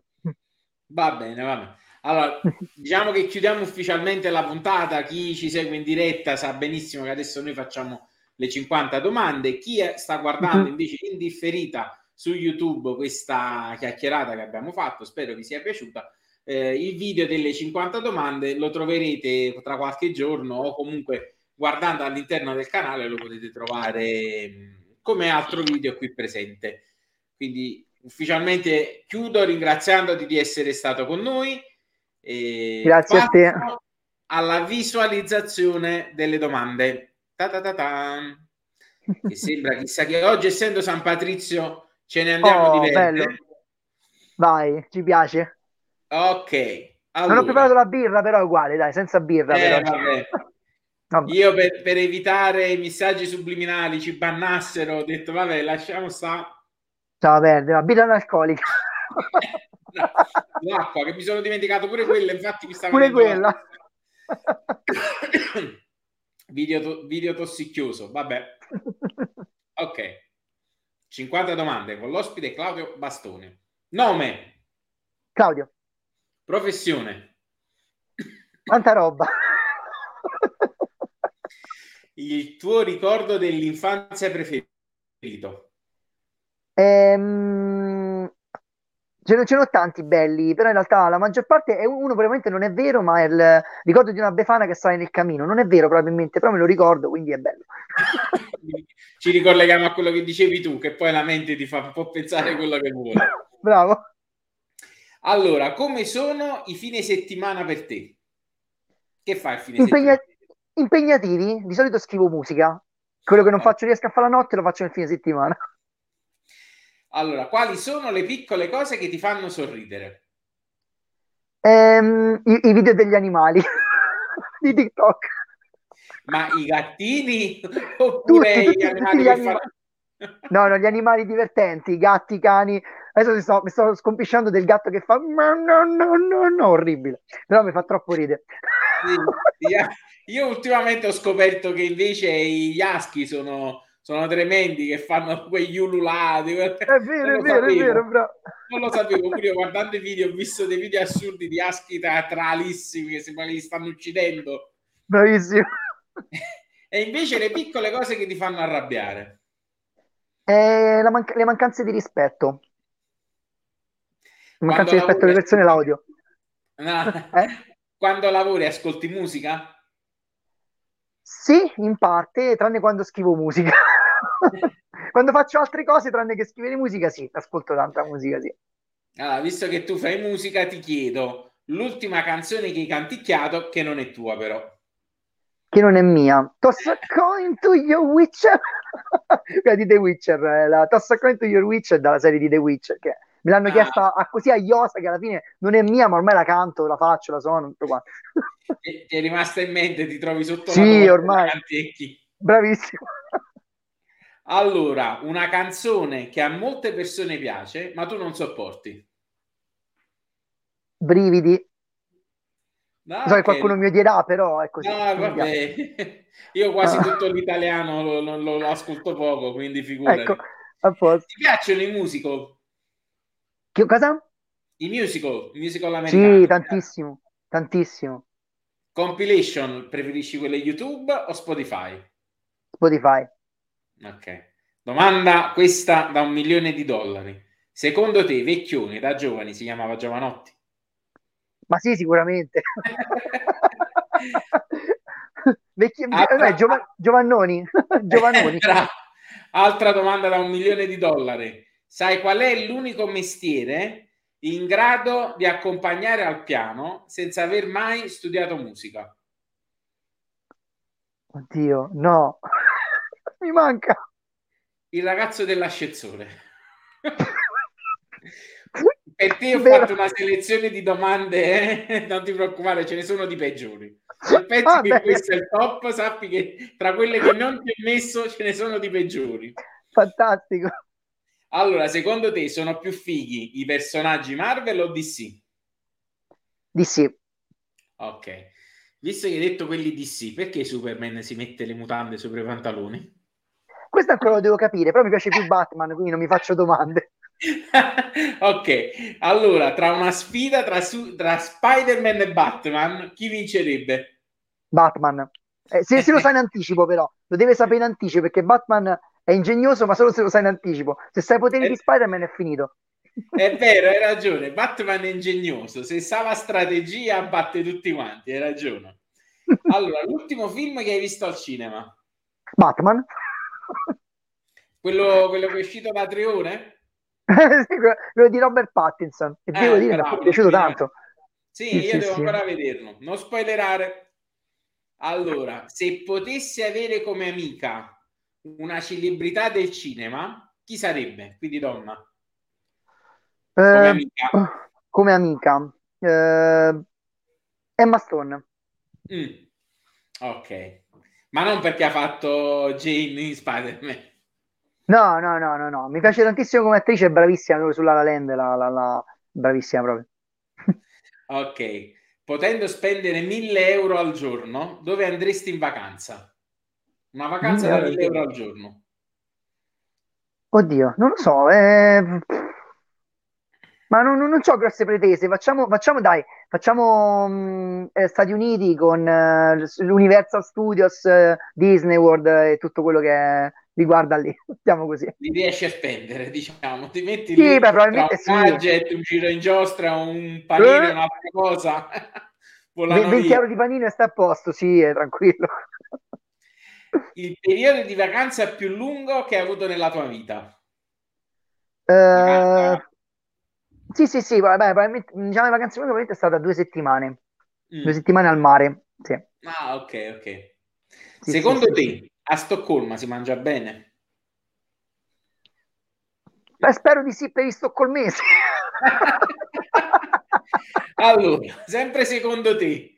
Va bene, va bene. Allora, diciamo che chiudiamo ufficialmente la puntata. Chi ci segue in diretta sa benissimo che adesso noi facciamo le 50 domande. Chi sta guardando mhm. invece in differita su YouTube questa chiacchierata che abbiamo fatto, spero vi sia piaciuta. Eh, il video delle 50 domande lo troverete tra qualche giorno o comunque guardando all'interno del canale lo potete trovare mm, come altro video qui presente. Quindi ufficialmente chiudo ringraziandoti di essere stato con noi. Grazie a te. Alla visualizzazione delle domande. Ta-ta-ta-ta. Che sembra chissà che oggi, essendo San Patrizio, ce ne andiamo oh, diversi. Vai, ci piace. Ok. Allora. Non ho preparato la birra, però è uguale, dai, senza birra. Eh. Vabbè. Io per, per, evitare i messaggi subliminali ci bannassero, ho detto vabbè, lasciamo sta. Ciao verde, la birra analcolica. L'acqua, che mi sono dimenticato pure quella, infatti mi stava Pure quella. video, to- video tossicchioso, vabbè. Ok. 50 domande con l'ospite Claudio Bastone. Nome. Claudio. Professione. Quanta roba. Il tuo ricordo dell'infanzia preferito? Ehm, ce ne sono tanti belli, però in realtà la maggior parte è uno probabilmente non è vero, ma è il ricordo di una befana che sale nel camino. Non è vero probabilmente, però me lo ricordo, quindi è bello. Ci ricolleghiamo a quello che dicevi tu, che poi la mente ti fa un po' pensare quello che vuole. Bravo. Allora, come sono i fine settimana per te? Che fai il fine Impegna- settimana? Impegnativi, di solito scrivo musica. Quello che non faccio riesco a fare la notte lo faccio nel fine settimana. Allora, quali sono le piccole cose che ti fanno sorridere? Ehm, i, i, video degli animali di TikTok. Ma i gattini oppure tutti, tutti, gli animali gli anima- fanno... No, no, gli animali divertenti, i gatti, i cani. Adesso mi sto, mi sto scompisciando del gatto che fa no, no, no, no, no, orribile. Però mi fa troppo ridere. Sì, io ultimamente ho scoperto che invece gli aschi sono sono tremendi che fanno quegli ululati. È vero, è vero, è vero, bro. Non lo sapevo, pure guardando i video ho visto dei video assurdi di aschi teatralissimi che sembra che li stanno uccidendo. Bravissimo. E invece le piccole cose che ti fanno arrabbiare? Eh, man- le mancanze di rispetto. Le mancanze di rispetto alle persone l'audio. No. Eh? Quando lavori ascolti musica? Sì, in parte, tranne quando scrivo musica. quando faccio altre cose, tranne che scrivere musica, sì, ascolto tanta musica, sì. Allora, visto che tu fai musica, ti chiedo l'ultima canzone che hai canticchiato, che non è tua però. Che non è mia. Toss a coin to your Witcher. di The Witcher, eh, la Toss a coin to your Witcher dalla serie di The Witcher, che me l'hanno ah. chiesta a, così a iosa che alla fine non è mia, ma ormai la canto, la faccio, la suono, tutto qua. ti è rimasta in mente, ti trovi sotto sì, la ormai. Bravissimo. Allora, una canzone che a molte persone piace, ma tu non sopporti. Brividi. No, so che qualcuno mi odierà, però è così. No, vabbè. Io quasi ah. tutto l'italiano lo, lo, lo, ascolto poco, quindi figurati. Ecco. Ti piacciono i musical? Che cosa? I musical, i musical americani. Sì, tantissimo, tantissimo. Compilation, preferisci quelle YouTube o Spotify? Spotify. Ok. Domanda questa da un milione di dollari. Secondo te, Vecchioni da giovani si chiamava Giovanotti? Ma sì, sicuramente. Vecchi... Altra... eh, Giov... Giovannoni. Giovannoni. Altra domanda da un milione di dollari. Sai qual è l'unico mestiere in grado di accompagnare al piano senza aver mai studiato musica? Oddio, no, mi manca. Il ragazzo dell'ascensore. per te ho Vero. fatto una selezione di domande, eh? non ti preoccupare, ce ne sono di peggiori. Se pensi ah, che beh. questo è il top, sappi che tra quelle che non ti ho messo ce ne sono di peggiori. Fantastico. Allora, secondo te sono più fighi i personaggi Marvel o DC? DC. Ok. Visto che hai detto quelli DC, perché Superman si mette le mutande sopra i pantaloni? Questo ancora lo devo capire, però mi piace più Batman, quindi non mi faccio domande. ok, allora tra una sfida tra, tra, Spider-Man e Batman, chi vincerebbe? Batman. Eh, se, se, lo sa in anticipo, però lo deve sapere in anticipo perché Batman è ingegnoso, ma solo se lo sa in anticipo. Se sai i poteri è... di Spider-Man è finito. È vero, hai ragione. Batman è ingegnoso. Se sa la strategia, batte tutti quanti. Hai ragione. Allora, l'ultimo film che hai visto al cinema? Batman. Quello, quello che è uscito da tre ore? quello di Robert Pattinson e eh, devo dire bravo, mi è piaciuto tanto sì, sì io sì, devo sì. ancora vederlo non spoilerare allora se potessi avere come amica una celebrità del cinema chi sarebbe? quindi donna come eh, amica, come amica. Eh, Emma Stone mm. ok ma non perché ha fatto Jane in Spider-Man No, no, no, no, no. Mi piace tantissimo come attrice, è bravissima sulla La Land, la, la, la... bravissima proprio. ok, potendo spendere 1000 euro al giorno, dove andresti in vacanza? Una vacanza da 1000 euro al giorno. Oddio, non lo so. Eh... Ma non, non, non ho grosse pretese. Facciamo, facciamo dai, facciamo mh, eh, Stati Uniti con eh, l'Universal Studios, eh, Disney World e tutto quello che riguarda lì, diciamo così. Li riesci a spendere, diciamo, ti metti sì, lì beh, probabilmente un sì. budget, un giro in giostra, un panino, eh? un'altra cosa. 20 euro di panino e sta a posto, sì, è tranquillo. Il periodo di vacanza più lungo che hai avuto nella tua vita? Uh, sì, sì, sì, vabbè, diciamo, la vacanza più è stata due settimane, mm. due settimane al mare, sì. Ah, ok, ok. Sì, Secondo sì, te, sì. A Stoccolma si mangia bene? Beh, spero di sì per gli stoccolmesi. allora, sempre secondo te,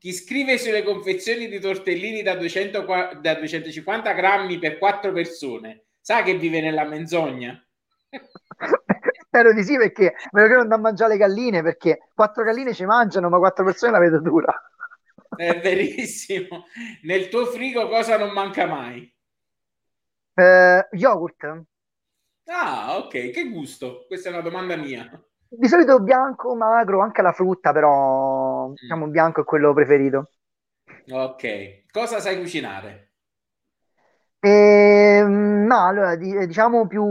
chi scrive sulle confezioni di tortellini da, 200, da 250 grammi per quattro persone sa che vive nella menzogna? Spero di sì perché me lo credo andare a mangiare le galline perché quattro galline ci mangiano ma quattro persone la vedo dura. È verissimo. Nel tuo frigo cosa non manca mai? Uh, yogurt. Ah, ok. Che gusto? Questa è una domanda mia. Di solito bianco, magro, anche la frutta, però diciamo bianco è quello preferito. Ok. Cosa sai cucinare? Eh, no, allora, diciamo più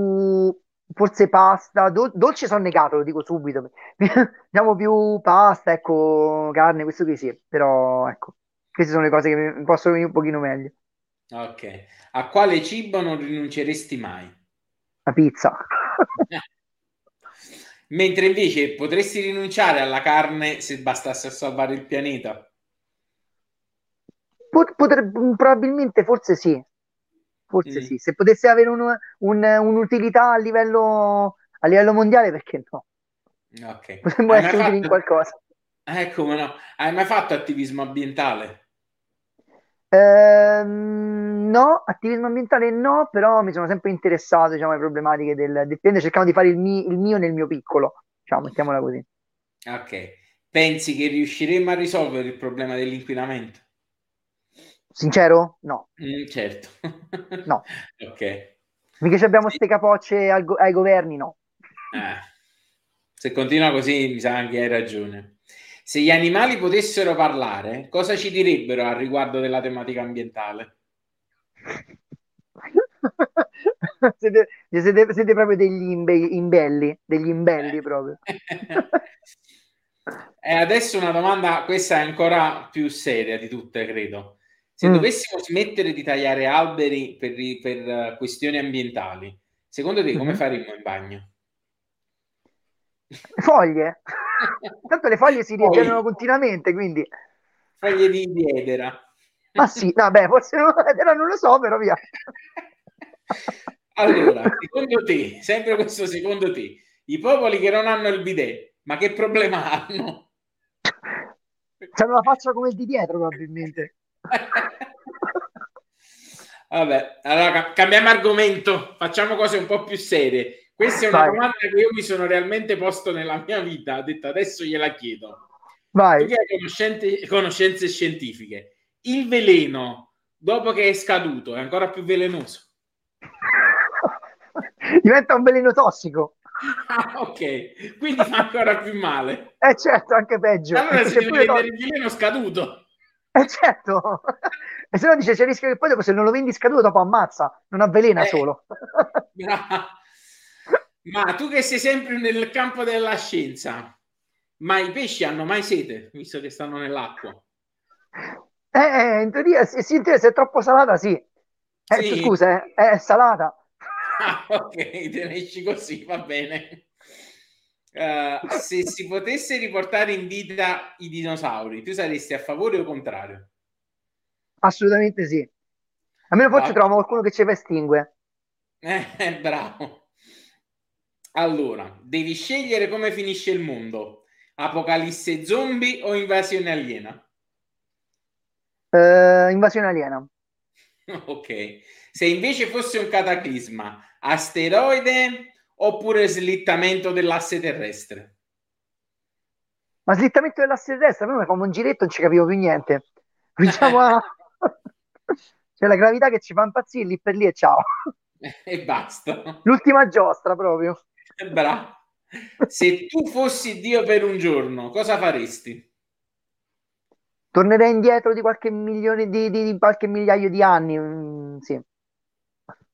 forse pasta, do- dolce sono negato, lo dico subito, diciamo più pasta, ecco, carne, questo che sì, però ecco, queste sono le cose che mi possono venire un pochino meglio. Ok, a quale cibo non rinunceresti mai? La pizza. Mentre invece potresti rinunciare alla carne se bastasse a salvare il pianeta? Pot- potrebbe, probabilmente, forse sì, Forse mm. sì, se potesse avere un, un, un'utilità a livello, a livello mondiale, perché no? Ok. Potremmo essere utili in qualcosa. Eh, come no? Hai mai fatto attivismo ambientale? Ehm, no, attivismo ambientale no, però mi sono sempre interessato diciamo, alle problematiche del, del pianeta, cercando di fare il, mi, il mio nel mio piccolo, diciamo, mettiamola così. Ok. Pensi che riusciremo a risolvere il problema dell'inquinamento? Sincero? No. Mm, certo. no. ok. Mica abbiamo queste capocce go- ai governi, no. Eh. Se continua così mi sa che hai ragione. Se gli animali potessero parlare, cosa ci direbbero al riguardo della tematica ambientale? siete, siete, siete, proprio degli imbe- imbelli, degli imbelli eh. proprio. e adesso una domanda, questa è ancora più seria di tutte, credo. Se mm. dovessimo smettere di tagliare alberi per, per uh, questioni ambientali, secondo te come mm-hmm. faremmo in bagno? Foglie. Tanto le foglie si rigenerano continuamente, quindi... Foglie di, edera. Ma sì, vabbè, forse non, edera non lo so, però via. allora, secondo te, sempre questo secondo te, I popoli che non hanno il bidet, ma che problema hanno? C'hanno la faccia come il di dietro, probabilmente. Vabbè, allora cambiamo argomento, facciamo cose un po' più serie. Questa è una Vai. domanda che io mi sono realmente posto nella mia vita. Ho detto adesso gliela chiedo. Vai. Tu hai conoscenze scientifiche. Il veleno, dopo che è scaduto, è ancora più velenoso. Diventa un veleno tossico. Ah, ok, quindi fa ancora più male. Eh certo, anche peggio. Allora si deve vendere il veleno scaduto. Eh certo, e se no dice c'è il rischio che poi dopo se non lo vendi scaduto dopo ammazza, non avvelena eh, solo. Ma tu che sei sempre nel campo della scienza, ma i pesci hanno mai sete, visto che stanno nell'acqua? Eh, eh in teoria, sì, se è troppo salata, sì. Eh, sì. Scusa, eh, è salata. Ah, ok, te ne esci così, va bene. Uh, se si potesse riportare in vita i dinosauri, tu saresti a favore o contrario? Assolutamente sì. Almeno forse ah. troviamo qualcuno che ci fa estingue. Eh, bravo. Allora, devi scegliere come finisce il mondo. Apocalisse zombie o invasione aliena? Uh, invasione aliena. ok. Se invece fosse un cataclisma, asteroide oppure slittamento dell'asse terrestre? Ma slittamento dell'asse terrestre, noi facciamo un giretto non ci capivo più niente. Cominciamo a... C'è la gravità che ci fa impazzire lì per lì e ciao. e basta. L'ultima giostra proprio. Bravo. Se tu fossi Dio per un giorno, cosa faresti? Tornerei indietro di qualche milione di, di, di qualche migliaio di anni. Mm, sì.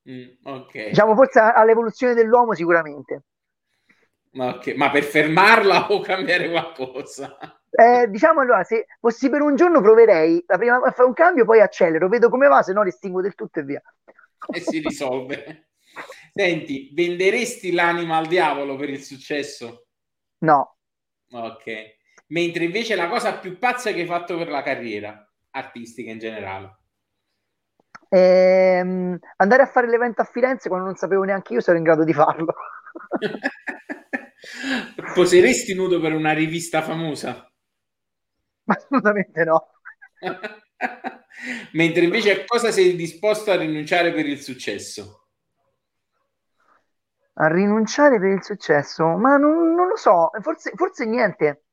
Mm, okay. Diciamo forse all'evoluzione dell'uomo sicuramente. Okay. Ma per fermarla o cambiare qualcosa? Eh, diciamo allora, se fossi per un giorno proverei la prima a fare un cambio, poi accelero, vedo come va, se no l'estingo del tutto e via. E si risolve. Senti, venderesti l'anima al diavolo per il successo? No. Ok. Mentre invece la cosa più pazza che hai fatto per la carriera artistica in generale? Ehm, andare a fare l'evento a Firenze quando non sapevo neanche io se ero in grado di farlo. Poseresti nudo per una rivista famosa? Assolutamente no. Mentre invece a cosa sei disposto a rinunciare per il successo? A rinunciare per il successo? Ma non, non lo so, forse, forse niente.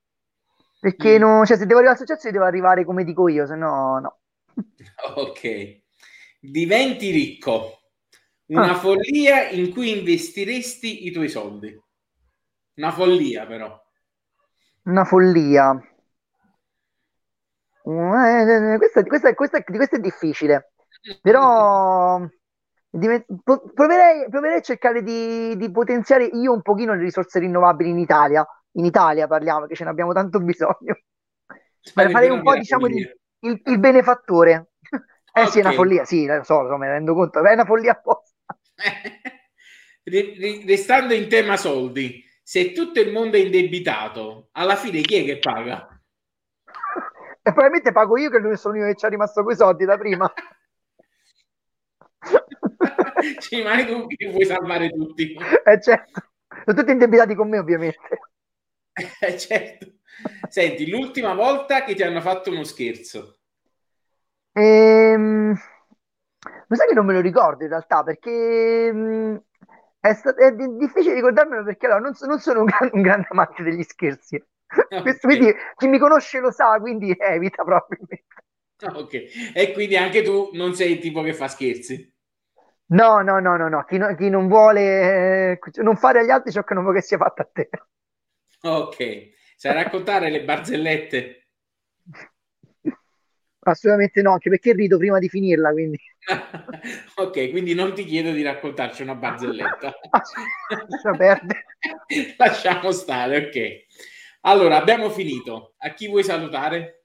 Perché mm. non, cioè, se devo arrivare al successo, devo arrivare come dico io, se no, no. Ok diventi ricco. Una ah. follia in cui investiresti i tuoi soldi. Una follia, però. Una follia. Eh, questa, questa, questa, questa è difficile, però proverei, proverei a cercare di, di, potenziare io un pochino le risorse rinnovabili in Italia. In Italia parliamo, che ce ne abbiamo tanto bisogno. Farei un po', diciamo, di, il, il benefattore. Eh okay. sì, è una follia, sì, lo so, so, me ne rendo conto, è una follia apposta. Restando in tema soldi, se tutto il mondo è indebitato, alla fine chi è che paga? E probabilmente pago io che sono io che ci ha rimasto quei soldi da prima. ci rimane tu che vuoi salvare tutti. Eh certo, sono tutti indebitati con me ovviamente. Eh certo. Senti, l'ultima volta che ti hanno fatto uno scherzo. Ehm, lo sai che non me lo ricordo in realtà perché mh, è, sta- è di- difficile ricordarmelo perché allora non, so- non sono un, gran- un grande amante degli scherzi. Questo, quindi chi mi conosce lo sa, quindi evita probabilmente. Ok, e quindi anche tu non sei il tipo che fa scherzi. No, no, no, no, no. Chi, no- chi non vuole eh, non fare agli altri ciò che non vuole che sia fatto a te. Ok, sai raccontare le barzellette? Assolutamente no, anche perché rido prima di finirla, quindi. ok, quindi non ti chiedo di raccontarci una barzelletta. Lasciamo stare, ok. Allora, abbiamo finito. A chi vuoi salutare?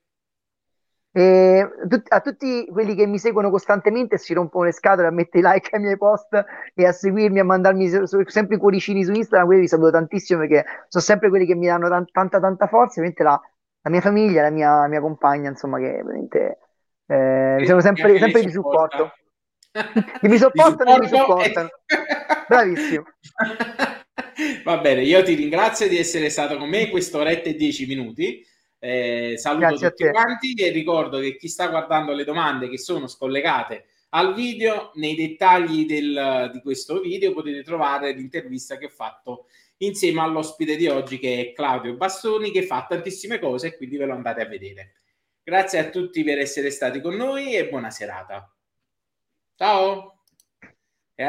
Eh, a tutti quelli che mi seguono costantemente e si rompono le scatole a mettere like ai miei post e a seguirmi, a mandarmi sempre i cuoricini su Instagram, quelli vi saluto tantissimo perché sono sempre quelli che mi danno tanta tanta, tanta forza, ovviamente la, la mia famiglia, la mia, la mia compagna, insomma, che veramente eh, siamo sempre, sempre di supporto. Che mi sopportano e mi supportano. Bravissimo. Va bene, io ti ringrazio di essere stato con me quest'oretta e dieci minuti. Eh, saluto Grazie tutti quanti e ricordo che chi sta guardando le domande che sono scollegate al video, nei dettagli del, di questo video potete trovare l'intervista che ho fatto insieme all'ospite di oggi che è Claudio Bastoni che fa tantissime cose e quindi ve lo andate a vedere. Grazie a tutti per essere stati con noi e buona serata. Ciao!